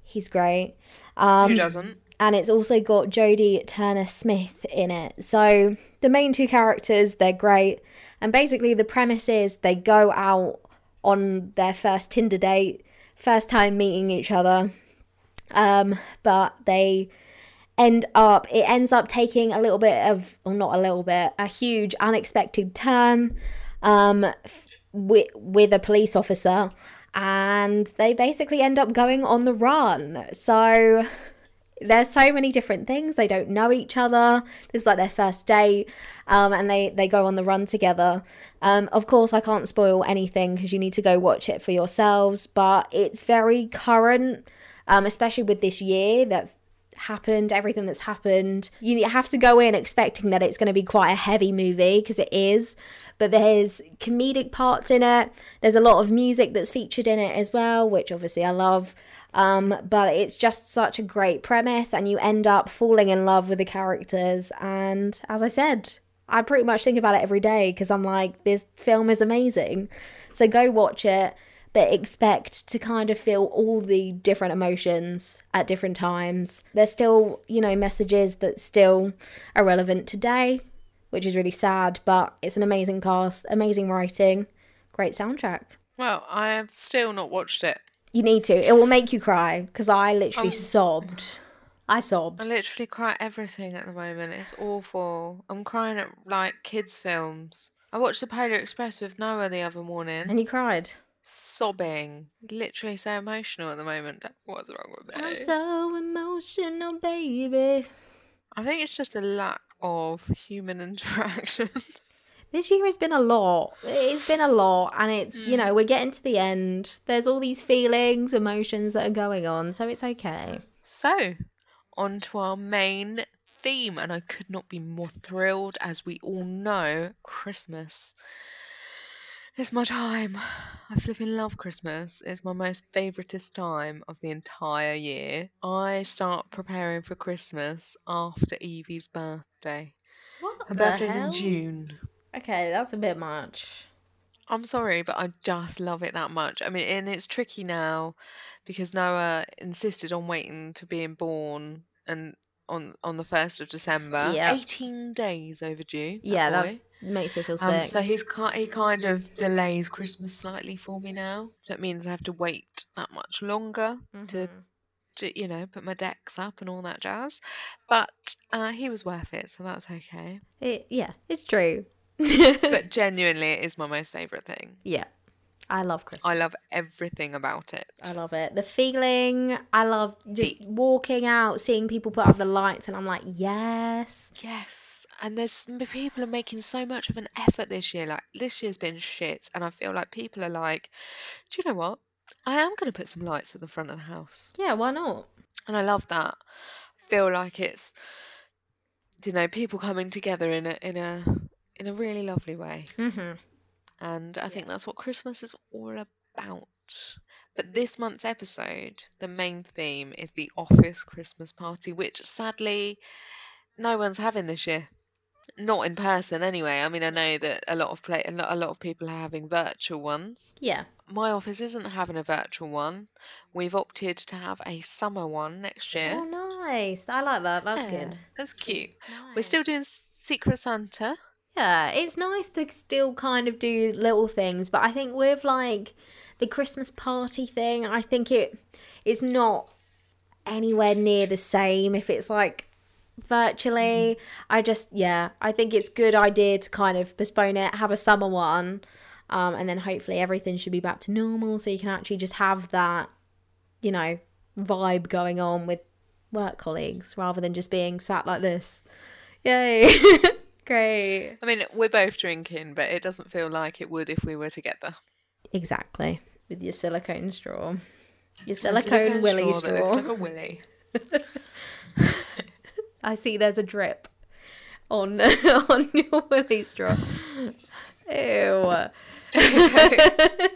Speaker 2: He's great. Um,
Speaker 3: Who doesn't?
Speaker 2: and it's also got Jodie Turner Smith in it. So the main two characters, they're great. And basically, the premise is they go out on their first Tinder date, first time meeting each other. Um, but they end up, it ends up taking a little bit of, or not a little bit, a huge unexpected turn um, with, with a police officer. And they basically end up going on the run. So there's so many different things they don't know each other this is like their first date um, and they they go on the run together um, of course i can't spoil anything because you need to go watch it for yourselves but it's very current um, especially with this year that's happened everything that's happened. You have to go in expecting that it's going to be quite a heavy movie because it is. But there's comedic parts in it. There's a lot of music that's featured in it as well which obviously i love. Um, but it's just such a great premise and you end up falling in love with the characters. And as i said i pretty much think about it every day because i'm like this film is amazing. So go watch it but expect to kind of feel all the different emotions at different times. There's still, you know, messages that still are relevant today, which is really sad, but it's an amazing cast, amazing writing, great soundtrack.
Speaker 3: Well, I have still not watched it.
Speaker 2: You need to. It will make you cry because I literally
Speaker 3: Um,
Speaker 2: sobbed. I sobbed.
Speaker 3: I literally cry everything at the moment. It's awful. I'm crying at like kids' films. I watched The Polar Express with Noah the other morning,
Speaker 2: And you cried.
Speaker 3: Sobbing. Literally so emotional at the moment. What's wrong with me?
Speaker 2: I'm so emotional, baby.
Speaker 3: I think it's just a lack of human interaction.
Speaker 2: This year has been a lot. It's been a lot, and it's, you know, mm. we're getting to the end. There's all these feelings, emotions that are going on, so it's okay.
Speaker 3: So, on to our main theme, and I could not be more thrilled as we all know Christmas is my time. I flipping love Christmas. It's my most favouriteest time of the entire year. I start preparing for Christmas after Evie's birthday.
Speaker 2: What
Speaker 3: Her birthday's in June.
Speaker 2: Okay, that's a bit much.
Speaker 3: I'm sorry, but I just love it that much. I mean, and it's tricky now because Noah insisted on waiting to being born and on on the first of December.
Speaker 2: Yeah.
Speaker 3: 18 days overdue.
Speaker 2: Yeah,
Speaker 3: boy.
Speaker 2: that's makes me feel
Speaker 3: Um,
Speaker 2: sick.
Speaker 3: so he's he kind of delays Christmas slightly for me now. So it means I have to wait that much longer to,
Speaker 2: Mhm.
Speaker 3: to you know put my decks up and all that jazz. But uh, he was worth it, so that's okay.
Speaker 2: It, yeah, it's true.
Speaker 3: But genuinely, it is my most favourite thing.
Speaker 2: yeah, I love Christmas.
Speaker 3: I love everything about it.
Speaker 2: I love it. The feeling. I love just walking out, seeing people put up the lights, and I'm like, yes.
Speaker 3: Yes, and there's people are making so much of an effort this year. Like this year's been shit, and I feel like people are like, do you know what? I am going to put some lights at the front of the house,
Speaker 2: Yeah, why not?
Speaker 3: and I love that. Feel like it's, you know, people coming together in a in a in a really lovely way,
Speaker 2: hmm
Speaker 3: and I think that's what Christmas is all about. But this month's episode, the main theme is the office Christmas party, which sadly no one's having this year. Not in person anyway. I mean, I know that a lot of play a lot, a lot of people are having virtual ones.
Speaker 2: Yeah.
Speaker 3: My office isn't having a virtual one. We've opted to have a summer one next year.
Speaker 2: Oh, nice. I like that. That's
Speaker 3: Yeah,
Speaker 2: good.
Speaker 3: That's cute. We're still doing Secret Santa.
Speaker 2: Yeah, it's nice to still kind of do little things, but I think with like the Christmas party thing, I think it it's not anywhere near the same if it's like virtually. I just yeah, I think it's good idea to kind of postpone it, have a summer one, um, and then hopefully everything should be back to normal so you can actually just have that, you know, vibe going on with work colleagues rather than just being sat like this. Yay. Great.
Speaker 3: I mean, we're both drinking, but it doesn't feel like it would if we were together.
Speaker 2: Exactly. With your silicone straw. Your
Speaker 3: A
Speaker 2: silicone willy
Speaker 3: that
Speaker 2: straw.
Speaker 3: looks like a willy.
Speaker 2: I see there's a drip on on your willy straw. Ew.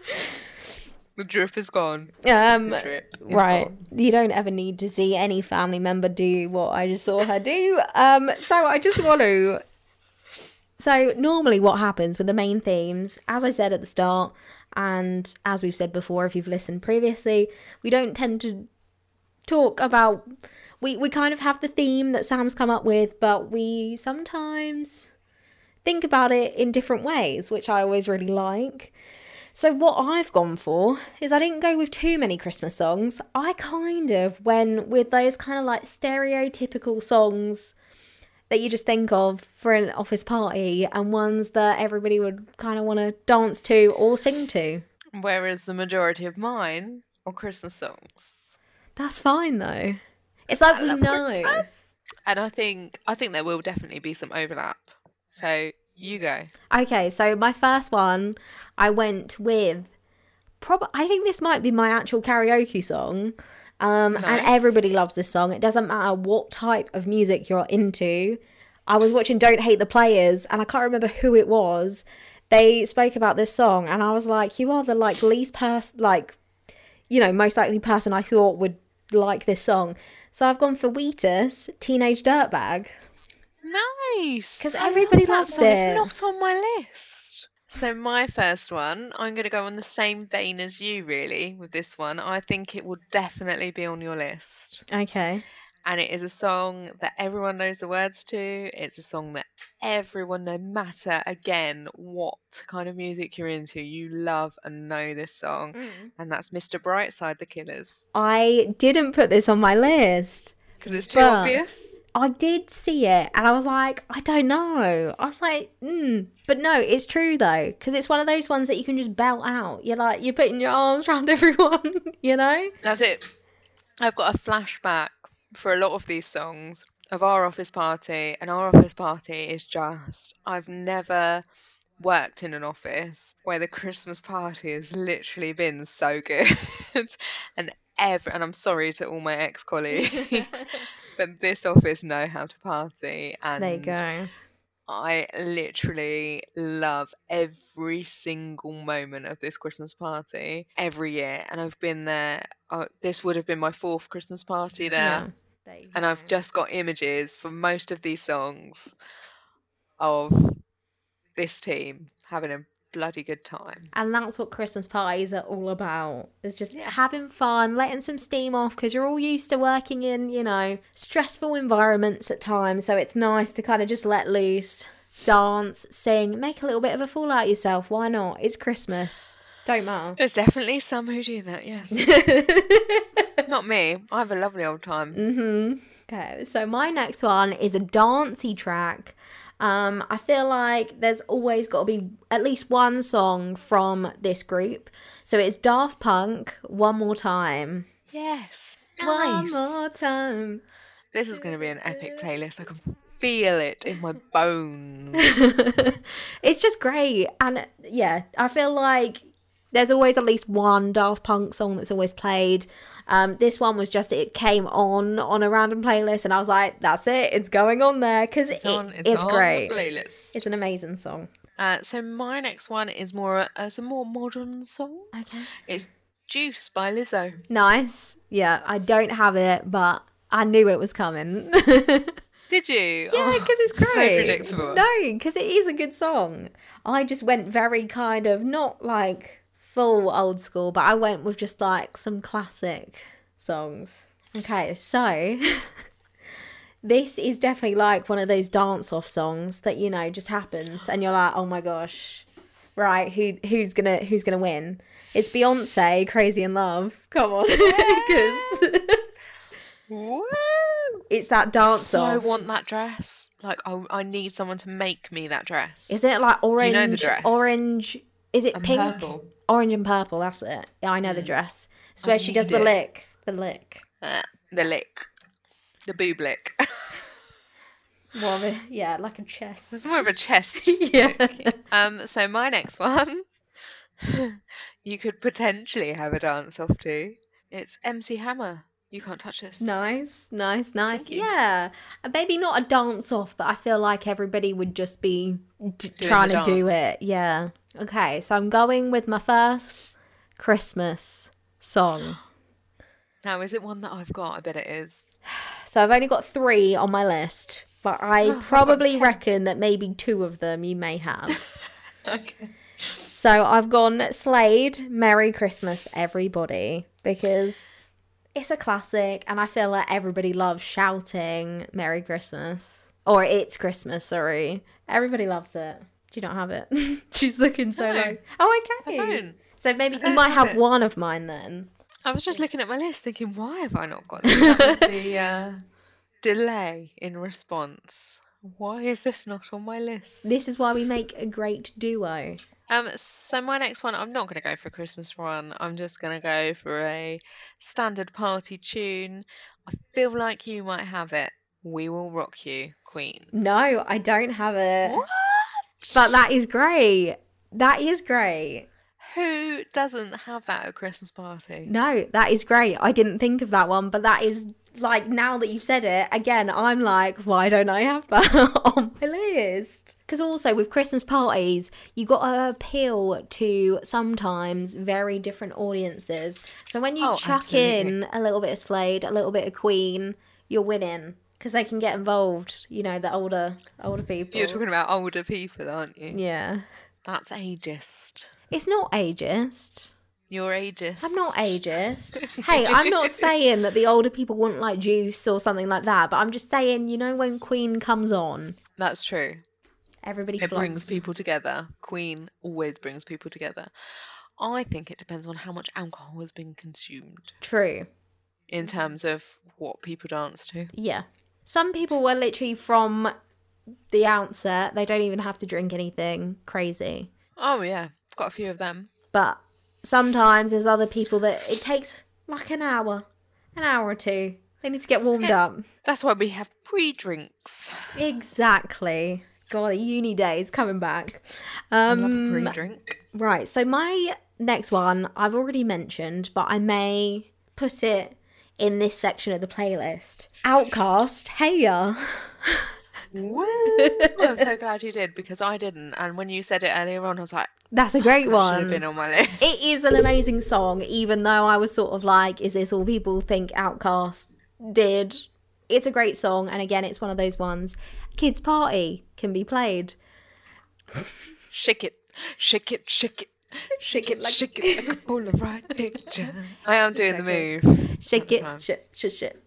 Speaker 3: The drip is gone.
Speaker 2: Um
Speaker 3: The drip is
Speaker 2: right.
Speaker 3: gone.
Speaker 2: You don't ever need to see any family member do what I just saw her do. Um so I just want to So normally what happens with the main themes, as I said at the start, and as we've said before if you've listened previously, we don't tend to talk about we we kind of have the theme that Sam's come up with, but we sometimes think about it in different ways, which I always really like. So what I've gone for is I didn't go with too many Christmas songs. I kind of went with those kind of like stereotypical songs that you just think of for an office party and ones that everybody would kind of want to dance to or sing to.
Speaker 3: Whereas the majority of mine are Christmas songs.
Speaker 2: That's fine though. It's like we know.
Speaker 3: And I think I think there will definitely be some overlap. So you go.
Speaker 2: Okay, so my first one, I went with. Prob- I think this might be my actual karaoke song. Um, And everybody loves this song. It doesn't matter what type of music you're into. I was watching Don't Hate the Players, and I can't remember who it was. They spoke about this song, and I was like, "You are the like least person, like, you know, most likely person I thought would like this song." So I've gone for Wheatus, Teenage Dirtbag.
Speaker 3: Nice. Because
Speaker 2: everybody loves it.
Speaker 3: It's not on my list. So my first one, I'm going to go on the same vein as you. Really, with this one, I think it will definitely be on your list.
Speaker 2: Okay.
Speaker 3: And it is a song that everyone knows the words to. It's a song that everyone, no matter again what kind of music you're into, you love and know this song, and that's Mr. Brightside, The Killers,
Speaker 2: I didn't put this on my list.
Speaker 3: because it's too obvious.
Speaker 2: I did see it and I was like, I don't know. I was like, mm. but no, it's true though, because it's one of those ones that you can just belt out. You're like, you're putting your arms around everyone, you know?
Speaker 3: That's it. I've got a flashback for a lot of these songs of our office party, and our office party is just, I've never worked in an office where the Christmas party has literally been so good. and ever, and I'm sorry to all my ex colleagues, but this office know how to party. And
Speaker 2: There you go.
Speaker 3: I literally love every single moment of this Christmas party every year, and I've been there. Uh, this would have been my fourth Christmas party there,
Speaker 2: Yeah. There
Speaker 3: and
Speaker 2: go.
Speaker 3: I've just got images for most of these songs of this team having a bloody good time.
Speaker 2: And that's what Christmas parties are all about. It's just
Speaker 3: Yeah.
Speaker 2: having fun, letting some steam off because you're all used to working in, you know, stressful environments at times. So it's nice to kind of just let loose, dance, sing, make a little bit of a fool out of yourself. Why not? It's Christmas. Don't matter.
Speaker 3: There's definitely some who do that, yes. Not me. I have a lovely old time.
Speaker 2: hmm Okay, so my next one is a dancey track. Um, I feel like there's always got to be at least one song from this group. So it's Daft Punk, One More Time.
Speaker 3: Yes. Nice.
Speaker 2: One more time.
Speaker 3: This is going to be an epic playlist. I can feel it in my bones.
Speaker 2: it's just great. And yeah, I feel like there's always at least one Daft Punk song that's always played. Um, this one was just, it came on on a random playlist, and I was like, that's it, it's going on there because
Speaker 3: It's
Speaker 2: it,
Speaker 3: it's
Speaker 2: it's
Speaker 3: on
Speaker 2: great.
Speaker 3: playlist.
Speaker 2: It's an amazing song.
Speaker 3: Uh, so my next one is more uh, it's a more modern song.
Speaker 2: Okay.
Speaker 3: It's Juice by Lizzo.
Speaker 2: Nice. Yeah, I don't have it, but I knew it was coming.
Speaker 3: Did you?
Speaker 2: Yeah,
Speaker 3: Oh,
Speaker 2: because it's
Speaker 3: So predictable.
Speaker 2: No, because it is a good song. I just went very kind of not like full old school, but I went with just like some classic songs. Okay, so this is definitely like one of those dance off songs that you know just happens and you're like, "Oh my gosh. Right, who who's going to who's going to win?" It's Beyonce, Crazy in Love. Come on. Cuz it's that dance
Speaker 3: So I want that dress. Like I, I need someone to make me that dress.
Speaker 2: Is it like orange?
Speaker 3: you know the dress.
Speaker 2: Orange. Is it
Speaker 3: And
Speaker 2: pink?
Speaker 3: purple.
Speaker 2: Orange and purple. That's it. Yeah, I know the dress. It's
Speaker 3: I
Speaker 2: where she does the
Speaker 3: it.
Speaker 2: lick. The lick.
Speaker 3: Uh, the lick, the boob lick.
Speaker 2: More of a, yeah, like a chest.
Speaker 3: It's more of a chest.
Speaker 2: yeah.
Speaker 3: Um. So my next one, you could potentially have a dance off to. It's MC Hammer. You can't touch this.
Speaker 2: Nice, nice, nice. Yeah, Uh, maybe not a dance off, but I feel like everybody would just be d- trying to do it. Yeah. Okay, so I'm going with my first Christmas song.
Speaker 3: Now, is it one that I've got? I bet it is.
Speaker 2: So I've only got three on my list, but I
Speaker 3: I've
Speaker 2: probably
Speaker 3: ten.
Speaker 2: reckon that maybe two of them you may have.
Speaker 3: Okay.
Speaker 2: So I've gone Slade, Merry Christmas, everybody, because it's a classic and I feel like everybody loves shouting Merry Christmas. Or it's Christmas, sorry. Everybody loves it. Do you not have it? She's looking so
Speaker 3: No,
Speaker 2: like, oh,
Speaker 3: I
Speaker 2: okay.
Speaker 3: don't.
Speaker 2: So maybe you
Speaker 3: don't
Speaker 2: might
Speaker 3: have
Speaker 2: have one of mine then.
Speaker 3: I was just looking at my list, thinking, why have I not got this? That was the uh, delay in response. Why is this not on my list?
Speaker 2: This is why we make a great duo.
Speaker 3: Um, so my next one, I'm not going to go for a Christmas one. I'm just going to go for a standard party tune. I feel like you might have it. We will rock you, Queen.
Speaker 2: No, I don't have it.
Speaker 3: What?
Speaker 2: But that is great. That is great.
Speaker 3: Who doesn't have that at a Christmas party?
Speaker 2: No, that is great. I didn't think of that one, but that is like now that you've said it again, I'm like, why don't I have that on my list? Because also with Christmas parties, you got to appeal to sometimes very different audiences. So when you
Speaker 3: Oh,
Speaker 2: chuck in a little bit of Slade, a little bit of Queen, you're winning because they can get involved. You know, the older older people.
Speaker 3: You're talking about older people, aren't you?
Speaker 2: yeah,
Speaker 3: That's ageist.
Speaker 2: It's not ageist.
Speaker 3: You're ageist.
Speaker 2: I'm not ageist. hey, I'm not saying that the older people wouldn't like juice or something like that, but I'm just saying, you know, when Queen comes on,
Speaker 3: That's true.
Speaker 2: everybody
Speaker 3: It brings people together. Queen always brings people together. I think it depends on how much alcohol has been consumed
Speaker 2: True.
Speaker 3: in terms of what people dance to.
Speaker 2: Yeah. Some people were literally from the outset, they don't even have to drink anything crazy.
Speaker 3: Oh yeah, got a few of them.
Speaker 2: But sometimes there's other people that it takes like an hour, an hour or two. They need to get warmed
Speaker 3: Yeah.
Speaker 2: up.
Speaker 3: That's why we have pre-drinks.
Speaker 2: Exactly. God, uni days coming back. Um,
Speaker 3: pre-drink.
Speaker 2: Right, so my next one I've already mentioned, but I may put it in this section of the playlist. OutKast, hey ya.
Speaker 3: Woo! I'm so glad you did because I didn't. And when you said it earlier on, I was like,
Speaker 2: That's a great
Speaker 3: that should
Speaker 2: one.
Speaker 3: have been on my list.
Speaker 2: It is an amazing song, even though I was sort of like, is this all people think OutKast did? It's a great song, and again, it's one of those ones. Kids' Party can be played.
Speaker 3: Shake it, shake it, shake it.
Speaker 2: Shake it like
Speaker 3: Shake it like a Polaroid picture. I am doing
Speaker 2: Exactly.
Speaker 3: the move.
Speaker 2: shake it,
Speaker 3: fine.
Speaker 2: shit, shit, shit.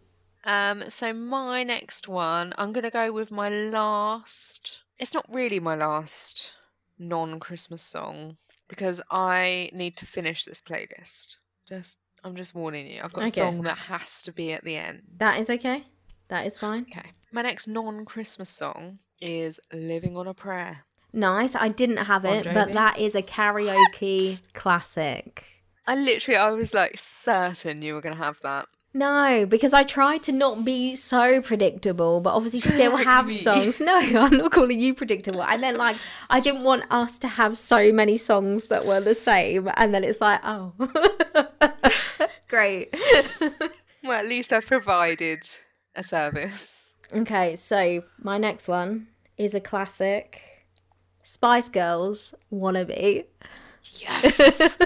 Speaker 3: Um, so my next one, I'm gonna go with my last. It's not really my last non-Christmas song because I need to finish this playlist. Just, I'm just warning you. I've got
Speaker 2: Okay.
Speaker 3: a song that has to be at the end.
Speaker 2: That is okay. That is fine.
Speaker 3: Okay. My next non-Christmas song is "Living on a Prayer."
Speaker 2: Nice. I didn't have it, but
Speaker 3: Jovi.
Speaker 2: that is a karaoke classic.
Speaker 3: I literally, I was like certain you were gonna have that.
Speaker 2: No, because I try to not be so predictable, but obviously still have songs. No, I'm not calling you predictable. I meant like I didn't want us to have so many songs that were the same, and then it's like, oh, great.
Speaker 3: Well, at least I provided a service.
Speaker 2: okay, so my next one is a classic, Spice Girls "Wannabe."
Speaker 3: Yes. yes.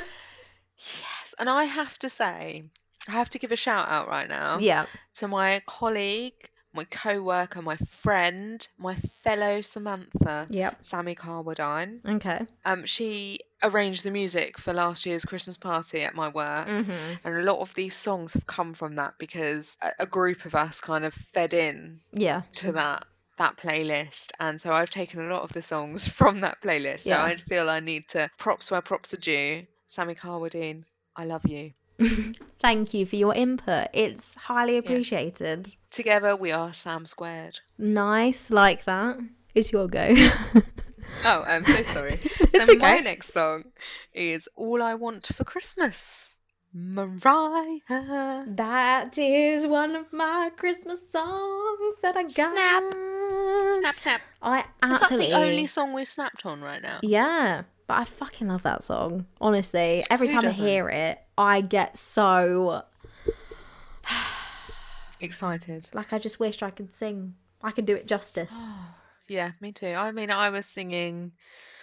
Speaker 3: And I have to say, I have to give a shout out right now
Speaker 2: Yeah,
Speaker 3: to my colleague, my co-worker, my friend, my fellow Samantha,
Speaker 2: Yep.
Speaker 3: Sammy Carwadine.
Speaker 2: Okay.
Speaker 3: Um, she arranged the music for last year's Christmas party at my work.
Speaker 2: Mm-hmm.
Speaker 3: And a lot of these songs have come from that because a, a group of us kind of fed in
Speaker 2: Yeah.
Speaker 3: to that that playlist and so I've taken a lot of the songs from that playlist so
Speaker 2: Yeah.
Speaker 3: I feel I need to props where props are due Sammy Carwadine I love you
Speaker 2: Thank you for your input. It's highly appreciated.
Speaker 3: together we are Sam squared
Speaker 2: Nice, like that. It's your go.
Speaker 3: oh I'm so sorry
Speaker 2: It's
Speaker 3: so my next song is All I Want for Christmas Mariah
Speaker 2: that is one of my Christmas songs that I got.
Speaker 3: Snap. snap snap
Speaker 2: I
Speaker 3: is that
Speaker 2: absolutely.
Speaker 3: the only song we've snapped on right now
Speaker 2: Yeah, but I fucking love that song. Honestly, every
Speaker 3: Who
Speaker 2: time
Speaker 3: doesn't?
Speaker 2: I hear it, I get so
Speaker 3: excited
Speaker 2: like I just wish I could sing. I could do it justice.
Speaker 3: Yeah, me too. I mean, I was singing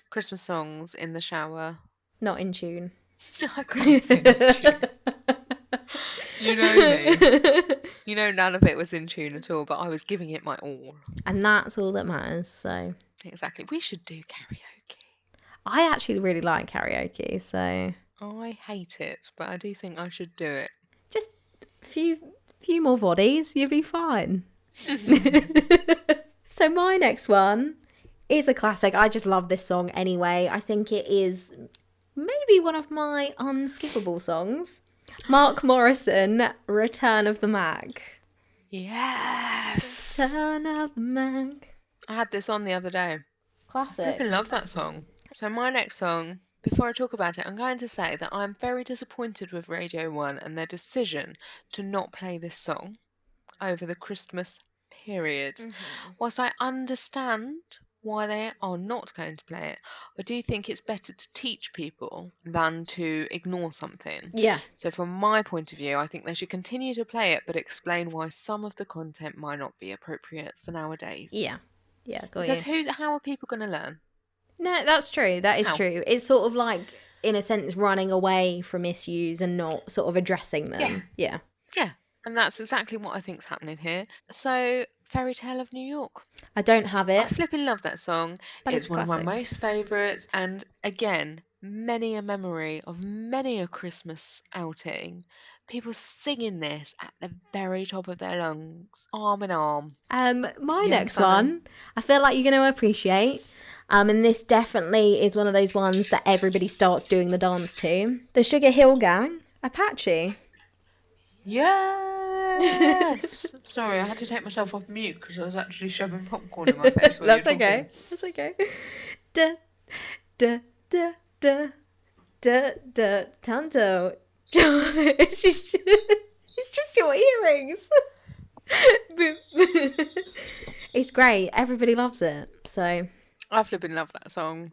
Speaker 3: Christmas songs in the shower.
Speaker 2: Not in tune.
Speaker 3: I couldn't sing tune. You know me. You know, none of it was in tune at all, but I was giving it my all.
Speaker 2: and that's all that matters. So
Speaker 3: Exactly. We should do karaoke.
Speaker 2: I actually really like karaoke. So
Speaker 3: I hate it, but I do think I should do it.
Speaker 2: just a few few more bodies, you'll be fine. so my next one is a classic. I just love this song anyway. I think it is maybe one of my unskippable songs. Mark Morrison, Return of the Mack.
Speaker 3: Yes.
Speaker 2: Return of the Mack.
Speaker 3: I had this on the other day.
Speaker 2: Classic.
Speaker 3: freaking love that song. So my next song, before I talk about it, I'm going to say that I'm very disappointed with Radio 1 and their decision to not play this song over the Christmas period. Mm-hmm. Whilst I understand why they are not going to play it, I do think it's better to teach people than to ignore something.
Speaker 2: Yeah.
Speaker 3: So, from my point of view, I think they should continue to play it, but explain why some of the content might not be appropriate for nowadays.
Speaker 2: Yeah. Yeah, got
Speaker 3: Because
Speaker 2: you.
Speaker 3: who, how are people going to learn?
Speaker 2: No, that's true. That is
Speaker 3: How?
Speaker 2: true. It's sort of like, in a sense, running away from issues and not sort of addressing them. Yeah.
Speaker 3: Yeah, and that's exactly what I think's happening here. So, Fairy Tale of New York.
Speaker 2: I don't have it.
Speaker 3: I flipping love that song.
Speaker 2: But
Speaker 3: it's
Speaker 2: it's
Speaker 3: one of my most favourites, and again, many a memory of many a Christmas outing. People singing this at the very top of their lungs, arm in arm.
Speaker 2: Um, my next one, I feel like you're going to appreciate. Um, and this definitely is one of those ones that everybody starts doing the dance to. The Sugar Hill Gang, Apache.
Speaker 3: Yes. Sorry, I had to take myself off mute because I was actually shoving popcorn in my face.
Speaker 2: That's okay. That's okay. Da, da, da, da, da, da, Tonto. John, it's just, it's just your earrings. it's great. Everybody loves it. So,
Speaker 3: I flipping love that song.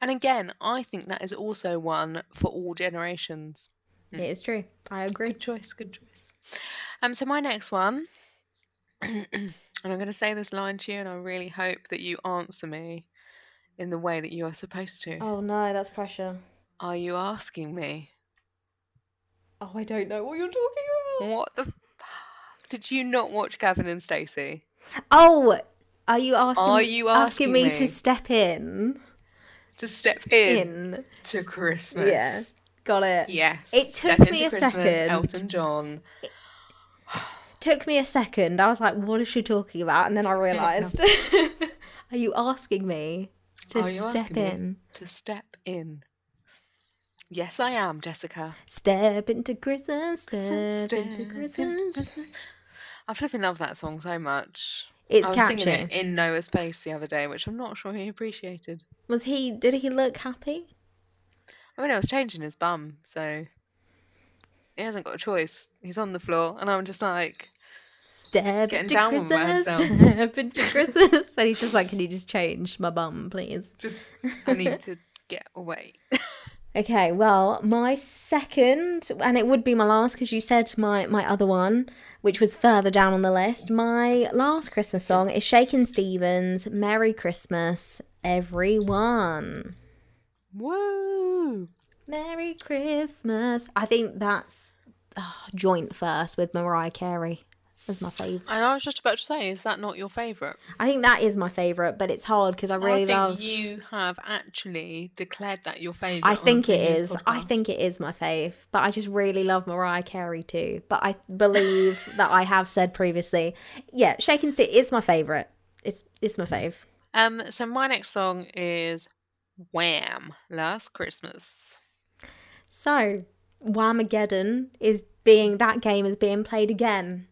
Speaker 3: And again, I think that is also one for all generations.
Speaker 2: it is true. I agree.
Speaker 3: Good choice, good choice. Um, so my next one, and I'm going to say this line to you, and I really hope that you answer me in the way that you are supposed to.
Speaker 2: Oh no, that's pressure.
Speaker 3: Are you asking me?
Speaker 2: Oh, I don't know what you're talking about.
Speaker 3: What the? F- Did you not watch Gavin and Stacey?
Speaker 2: Oh, are you asking?
Speaker 3: Are you
Speaker 2: asking
Speaker 3: asking
Speaker 2: me,
Speaker 3: me?
Speaker 2: to step in?
Speaker 3: To step in,
Speaker 2: In.
Speaker 3: to Christmas.
Speaker 2: Yeah, got it.
Speaker 3: Yes.
Speaker 2: It took
Speaker 3: step
Speaker 2: me
Speaker 3: into
Speaker 2: a
Speaker 3: Christmas,
Speaker 2: second.
Speaker 3: Elton John.
Speaker 2: Took me a second. I was like, "What is she talking about?" And then I realised. are you asking me to step in?
Speaker 3: To step in. Yes, I am, Jessica.
Speaker 2: Step into Christmas. Step,
Speaker 3: Step
Speaker 2: into. Christmas.
Speaker 3: I flipping love that song so much.
Speaker 2: It's
Speaker 3: I was
Speaker 2: catchy.
Speaker 3: singing it in Noah's face the other day, which I'm not sure he appreciated.
Speaker 2: Was he? Did he look happy?
Speaker 3: I mean, I was changing his bum, so he hasn't got a choice. He's on the floor, and I'm just like,
Speaker 2: Step
Speaker 3: Getting down with
Speaker 2: Christmas.
Speaker 3: myself.
Speaker 2: Step into Christmas. and he's just like, "Can you just change my bum, please?"
Speaker 3: just I need to get away.
Speaker 2: Okay, well, my second, and it would be my last because you said my my other one, which was further down on the list. My last Christmas song is Shakin' Stevens' "Merry Christmas, Everyone."
Speaker 3: Woo!
Speaker 2: Merry Christmas. I think that's oh, joint first with Mariah Carey. As my favourite.
Speaker 3: And I was just about to say, is that not your favourite?
Speaker 2: I think that is my favourite, but it's hard because I really
Speaker 3: I think
Speaker 2: love.
Speaker 3: you have actually declared that your favourite.
Speaker 2: I think it
Speaker 3: is.
Speaker 2: is. I think it is my fave, but I just really love Mariah Carey too. But I believe that I have said previously, yeah, Shaking Stick is my favourite. It's it's my fave.
Speaker 3: Um. So my next song is Wham! Last Christmas.
Speaker 2: So, Whamageddon is being that game is being played again.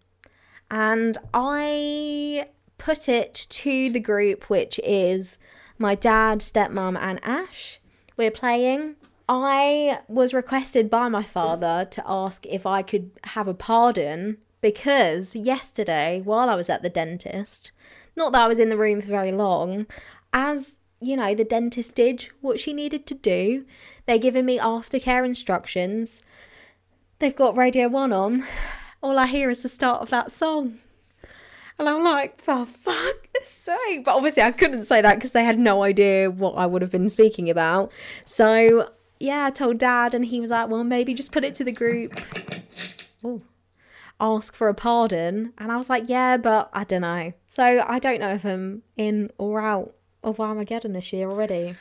Speaker 2: And I put it to the group which is my dad, stepmom and Ash. We're playing. I was requested by my father to ask if I could have a pardon because yesterday while I was at the dentist, not that I was in the room for very long, as you know, the dentist did what she needed to do. They're giving me aftercare instructions. They've got Radio 1 on. All I hear is the start of that song. And I'm like, for fuck's sake. But obviously, I couldn't say that because they had no idea what I would have been speaking about. So, yeah, I told dad, and he was like, well, maybe just put it to the group. Ooh. Ask for a pardon. And I was like, yeah, but I don't know. So, I don't know if I'm in or out of Armageddon this year already.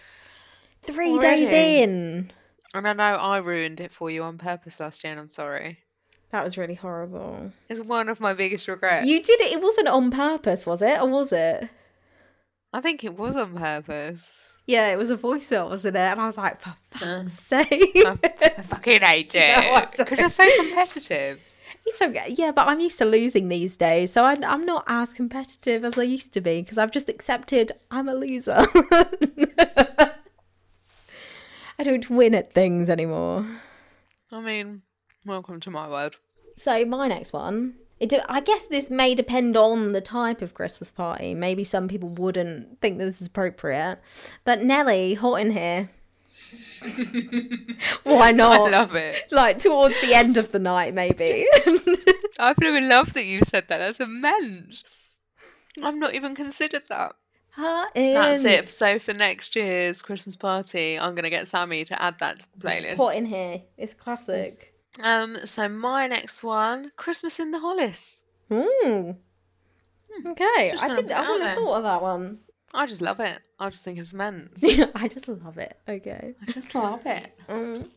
Speaker 2: Three days in.
Speaker 3: And I know I ruined it for you on purpose last year, and I'm sorry.
Speaker 2: That was really horrible.
Speaker 3: It's one of my biggest regrets.
Speaker 2: You did it. It wasn't on purpose, was it? Or was it?
Speaker 3: I think it was on purpose.
Speaker 2: Yeah, it was a voiceover, wasn't it? And I was like, for
Speaker 3: Uh,
Speaker 2: sake.
Speaker 3: I fucking hate it because you're so competitive.
Speaker 2: It's okay. Yeah, but I'm used to losing these days, so I, I'm not as competitive as I used to be because I've just accepted I'm a loser. I don't win at things anymore.
Speaker 3: I mean, welcome to my world.
Speaker 2: So my next one, it do, I guess this may depend on the type of Christmas party. Maybe some people wouldn't think that this is appropriate, but Nelly, hot in here. Why not?
Speaker 3: I love it.
Speaker 2: like towards the end of the night, maybe.
Speaker 3: I flipping love that you said that. That's immense. I've not even considered that. That's it. So for next year's Christmas party, I'm gonna get Sammy to add that to the playlist.
Speaker 2: Hot in here. It's classic.
Speaker 3: Um. So my next one, Christmas in the Hollis.
Speaker 2: Ooh. Okay, I didn't. I wouldn't have thought of that one.
Speaker 3: I just love it. I just think it's immense.
Speaker 2: I just love it. Okay.
Speaker 3: I just love it.
Speaker 2: Mm.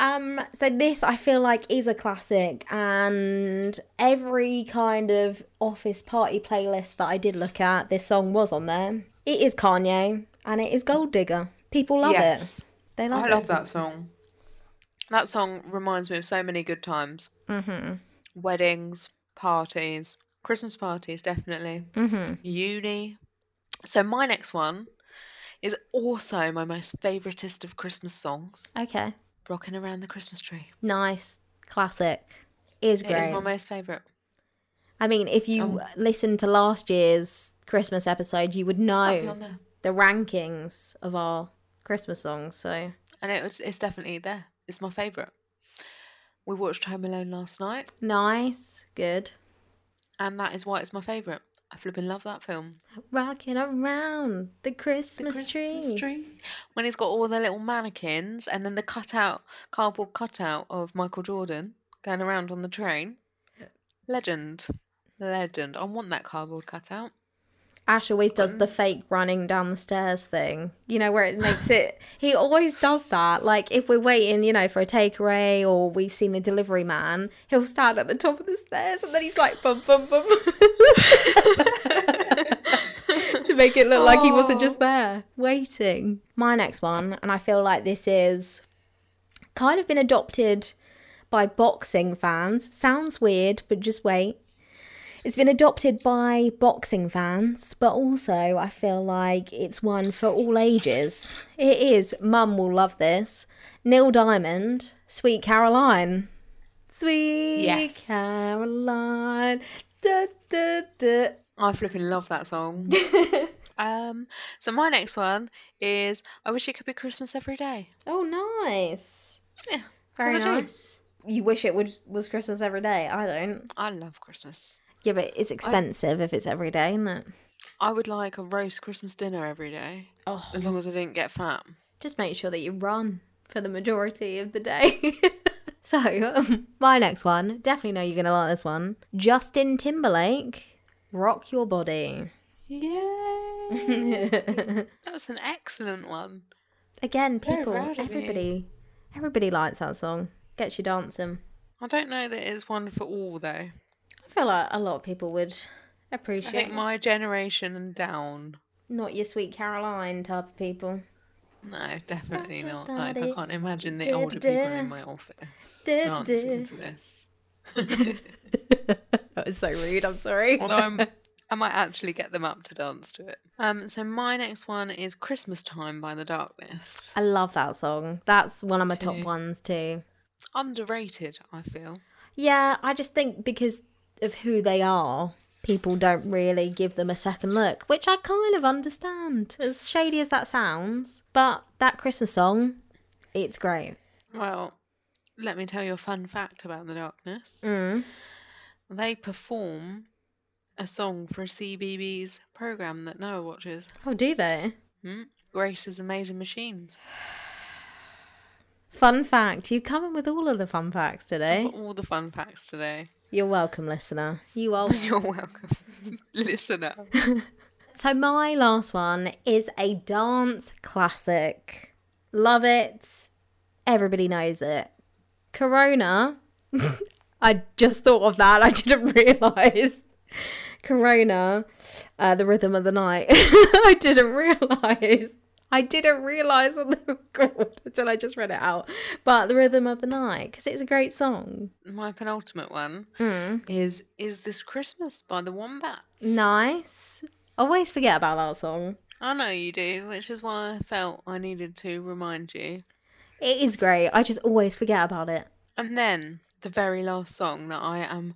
Speaker 2: Um, so this I feel like is a classic, and every kind of office party playlist that I did look at, this song was on there. It is Kanye, and it is Gold Digger. People love
Speaker 3: yes.
Speaker 2: it. They love
Speaker 3: I
Speaker 2: it.
Speaker 3: love that song. That song reminds me of so many good times.
Speaker 2: Mm-hmm.
Speaker 3: Weddings, parties, Christmas parties, definitely.
Speaker 2: Mm-hmm.
Speaker 3: Uni. So my next one is also my most favouriteest of Christmas songs.
Speaker 2: Okay.
Speaker 3: Rocking around the Christmas tree.
Speaker 2: Nice. Classic. Is great.
Speaker 3: is my most favourite.
Speaker 2: I mean, if you
Speaker 3: Oh.
Speaker 2: listened to last year's Christmas episode, you would know the rankings of our Christmas songs. So
Speaker 3: And it was it's definitely there. It's my favourite. We watched Home Alone last night,
Speaker 2: nice, good.
Speaker 3: and that is why it's my favourite. I flipping love that film.
Speaker 2: Rocking around the
Speaker 3: The
Speaker 2: Christmas, tree.
Speaker 3: When he's got all the little mannequins and then the cutout, cardboard cutout of Michael Jordan going around on the train. Legend. Legend. I want that cardboard cutout.
Speaker 2: Ash always does the mm. fake running down the stairs thing. You know, where it makes it. He always does that. Like, if we're waiting, you know, for a takeaway or we've seen the delivery man, he'll stand at the top of the stairs and then he's like, bum, bum, bum. to make it look like he wasn't just there waiting. My next one, and I feel like this is kind of been adopted by boxing fans. Sounds weird, but just wait. It's been adopted by boxing fans, but also I feel like it's one for all ages. It is. Mum will love this. Neil Diamond, Sweet Caroline. Sweet
Speaker 3: Yes.
Speaker 2: Caroline. Da, da, da.
Speaker 3: I flipping love that song. um, so my next one is I wish it could be Christmas every day.
Speaker 2: Oh, nice.
Speaker 3: Yeah,
Speaker 2: Very
Speaker 3: 'cause I do.
Speaker 2: nice. You wish it would was Christmas every day. I don't.
Speaker 3: I love Christmas.
Speaker 2: Yeah, but it's expensive if it's every day, isn't it?
Speaker 3: I would like a roast Christmas dinner every day,
Speaker 2: Oh,
Speaker 3: as long oh. as I didn't get fat.
Speaker 2: just make sure that you run for the majority of the day. So, um, my next one, definitely know you're going to like this one. Justin Timberlake, Rock Your Body.
Speaker 3: Yay! That's an excellent one.
Speaker 2: Again, people, everybody, everybody likes that song. Gets you dancing.
Speaker 3: I don't know that it's one for all though.
Speaker 2: I feel like a lot of people would appreciate.
Speaker 3: I think my generation and down.
Speaker 2: not your sweet Caroline type of people.
Speaker 3: No, definitely not. Like I can't imagine the older people in my office dancing to this.
Speaker 2: that was so rude. I'm sorry.
Speaker 3: Although I'm, I might actually get them up to dance to it. Um, so my next one is "Christmas Time" by The Darkness.
Speaker 2: I love that song. That's one of my top ones too.
Speaker 3: Underrated, I feel.
Speaker 2: Yeah, I just think because of who they are, people don't really give them a second look, which I kind of understand. As shady as that sounds, but that Christmas song, it's great.
Speaker 3: Well, let me tell you a fun fact about The Darkness.
Speaker 2: Mm.
Speaker 3: They perform a song for CBeebies program that Noah watches.
Speaker 2: Oh, do they?
Speaker 3: Hmm? Grace's Amazing Machines.
Speaker 2: Fun fact: you come in with all of the fun facts today.
Speaker 3: Got all the fun facts today.
Speaker 2: You're welcome, listener. You are
Speaker 3: You're welcome, listener.
Speaker 2: So my last one is a dance classic. Love it. Everybody knows it. Corona. I just thought of that. I didn't realise. Corona, uh, the rhythm of the night. I didn't realise. I didn't realise on the record until I just read it out. But the rhythm of the night, because it's a great song.
Speaker 3: My penultimate one
Speaker 2: Mm.
Speaker 3: is "Is This Christmas" by the Wombats.
Speaker 2: Nice. Always forget about that song.
Speaker 3: I know you do, which is why I felt I needed to remind you.
Speaker 2: It is great. I just always forget about it.
Speaker 3: And then the very last song that I am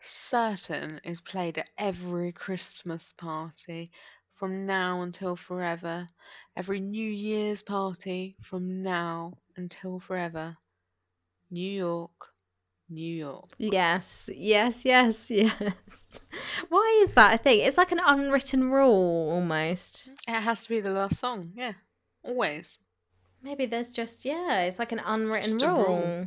Speaker 3: certain is played at every Christmas party from now until forever, every New Year's party from now until forever. New York, New York.
Speaker 2: Yes, yes, yes, yes. Why is that a thing? It's like an unwritten rule almost.
Speaker 3: It has to be the last song, yeah. Always.
Speaker 2: Maybe there's just, yeah, it's like an unwritten
Speaker 3: just
Speaker 2: rule.
Speaker 3: rule.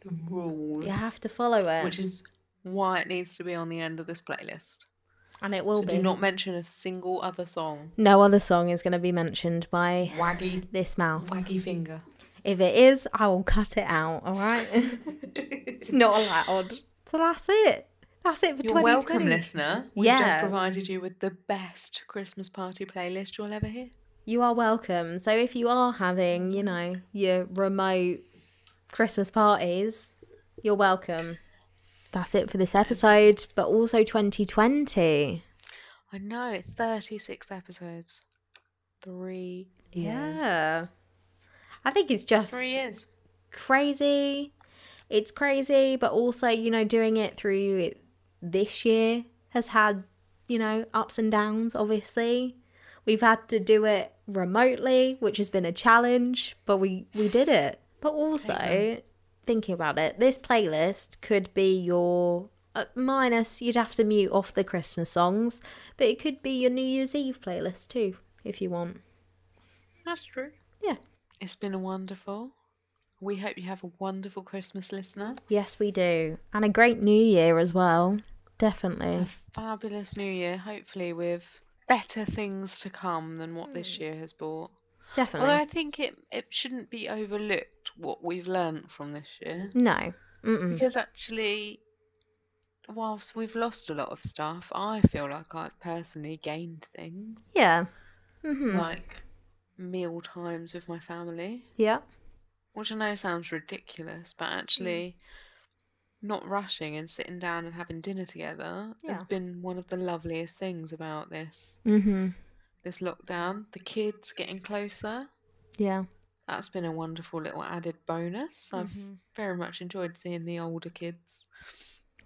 Speaker 3: The rule.
Speaker 2: You have to follow it.
Speaker 3: Which is why it needs to be on the end of this playlist.
Speaker 2: And it will
Speaker 3: So
Speaker 2: be.
Speaker 3: do not mention a single other song.
Speaker 2: No other song is going to be mentioned by
Speaker 3: Waggy,
Speaker 2: this mouth.
Speaker 3: waggy finger.
Speaker 2: If it is, I will cut it out, alright? it's not allowed. So that's it. That's it for
Speaker 3: You're
Speaker 2: 2020.
Speaker 3: welcome, listener. We've
Speaker 2: Yeah.
Speaker 3: just provided you with the best Christmas party playlist you'll ever hear.
Speaker 2: You are welcome. So if you are having, you know, your remote Christmas parties, you're welcome. That's it for this episode, but also 2020.
Speaker 3: I know, 36 episodes. Three years.
Speaker 2: Yeah. I think it's just
Speaker 3: Three years.
Speaker 2: crazy. It's crazy, but also, you know, doing it through it this year has had, you know, ups and downs, obviously. We've had to do it remotely, which has been a challenge, but we we did it. But also, thinking about it, this playlist could be your uh, minus you'd have to mute off the Christmas songs, but it could be your New Year's Eve playlist too, if you want.
Speaker 3: That's true.
Speaker 2: Yeah.
Speaker 3: It's been wonderful. We hope you have a wonderful Christmas, listener.
Speaker 2: Yes, we do. And a great new year as well. Definitely.
Speaker 3: A fabulous new year, hopefully with better things to come than what this year has brought.
Speaker 2: Definitely.
Speaker 3: Although I think it, it shouldn't be overlooked what we've learnt from this year.
Speaker 2: No. Mm-mm.
Speaker 3: Because actually, whilst we've lost a lot of stuff, I feel like I've personally gained things.
Speaker 2: Yeah. hmm
Speaker 3: Like meal times with my family,
Speaker 2: Yeah.
Speaker 3: which I know sounds ridiculous, but actually, not rushing and sitting down and having dinner together has been one of the loveliest things about this
Speaker 2: Mm-hmm.
Speaker 3: this lockdown. The kids getting closer.
Speaker 2: Yeah.
Speaker 3: That's been a wonderful little added bonus. I've mm-hmm. very much enjoyed seeing the older kids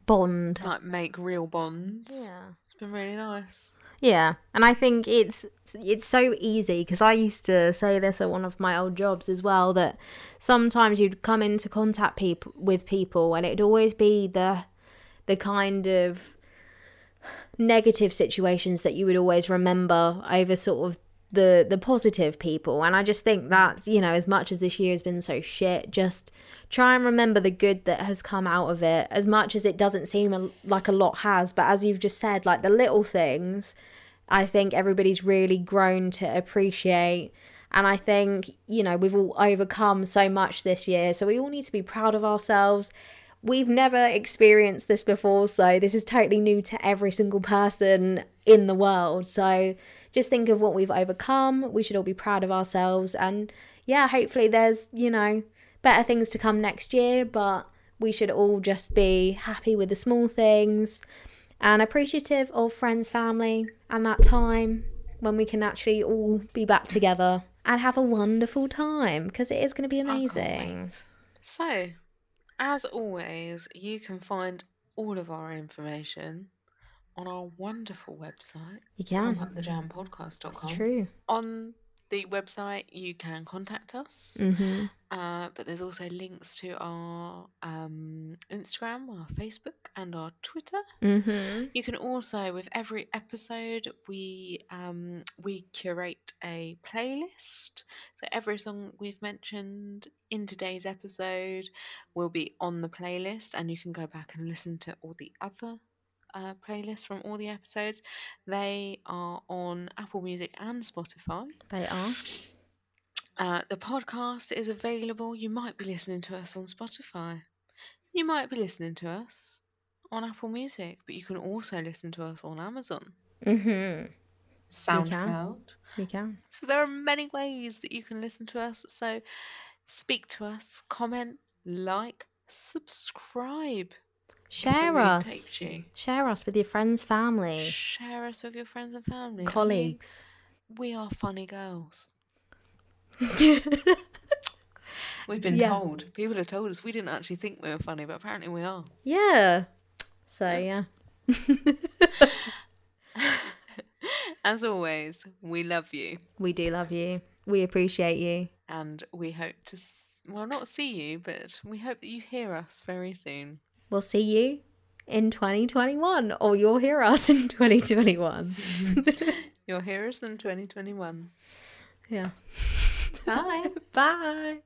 Speaker 2: Bond.
Speaker 3: like make real bonds.
Speaker 2: Yeah.
Speaker 3: It's been really nice.
Speaker 2: Yeah, and I think it's it's so easy because I used to say this at one of my old jobs as well that sometimes you'd come into contact people with people and it'd always be the the kind of negative situations that you would always remember over sort of the the positive people. And i just think that you know as much as this year has been so shit just try and remember the good that has come out of it. As much as it doesn't seem a, like a lot has but as you've just said like the little things i think everybody's really grown to appreciate. And i think you know we've all overcome so much this year so we all need to be proud of ourselves. We've never experienced this before so this is totally new to every single person in the world. So just think of what we've overcome. We should all be proud of ourselves. And yeah, hopefully there's, you know, better things to come next year, but we should all just be happy with the small things and appreciative of friends, family, and that time when we can actually all be back together and have a wonderful time because it is going to be amazing.
Speaker 3: So, as always, you can find all of our information on our wonderful website.
Speaker 2: You can.
Speaker 3: TheJamPodcast.com.
Speaker 2: It's true.
Speaker 3: On the website, you can contact us.
Speaker 2: Mm-hmm.
Speaker 3: Uh, but there's also links to our um, Instagram, our Facebook, and our Twitter.
Speaker 2: Mm-hmm.
Speaker 3: You can also, with every episode, we um, we curate a playlist. So every song we've mentioned in today's episode will be on the playlist, and you can go back and listen to all the other uh, playlists from all the episodes. They are on Apple Music and Spotify.
Speaker 2: They are.
Speaker 3: Uh, the podcast is available. You might be listening to us on Spotify. You might be listening to us on Apple Music, but you can also listen to us on Amazon,
Speaker 2: Mm-hmm.
Speaker 3: SoundCloud.
Speaker 2: You can.
Speaker 3: So there are many ways that you can listen to us. So speak to us, comment, like, subscribe.
Speaker 2: Share us. Share us with your friends, family,
Speaker 3: Share us with your friends and family. I mean,
Speaker 2: colleagues.
Speaker 3: we are funny girls. We've been
Speaker 2: Yeah.
Speaker 3: told. People have told us we didn't actually think we were funny, but apparently we are.
Speaker 2: yeah. So yeah.
Speaker 3: As always, we love you
Speaker 2: We do love you. We appreciate you.
Speaker 3: and we hope to, well, not see you, but we hope that you hear us very soon.
Speaker 2: We'll see you in 2021 or you'll hear us in 2021.
Speaker 3: You'll hear us in 2021.
Speaker 2: yeah.
Speaker 3: Bye.
Speaker 2: Bye.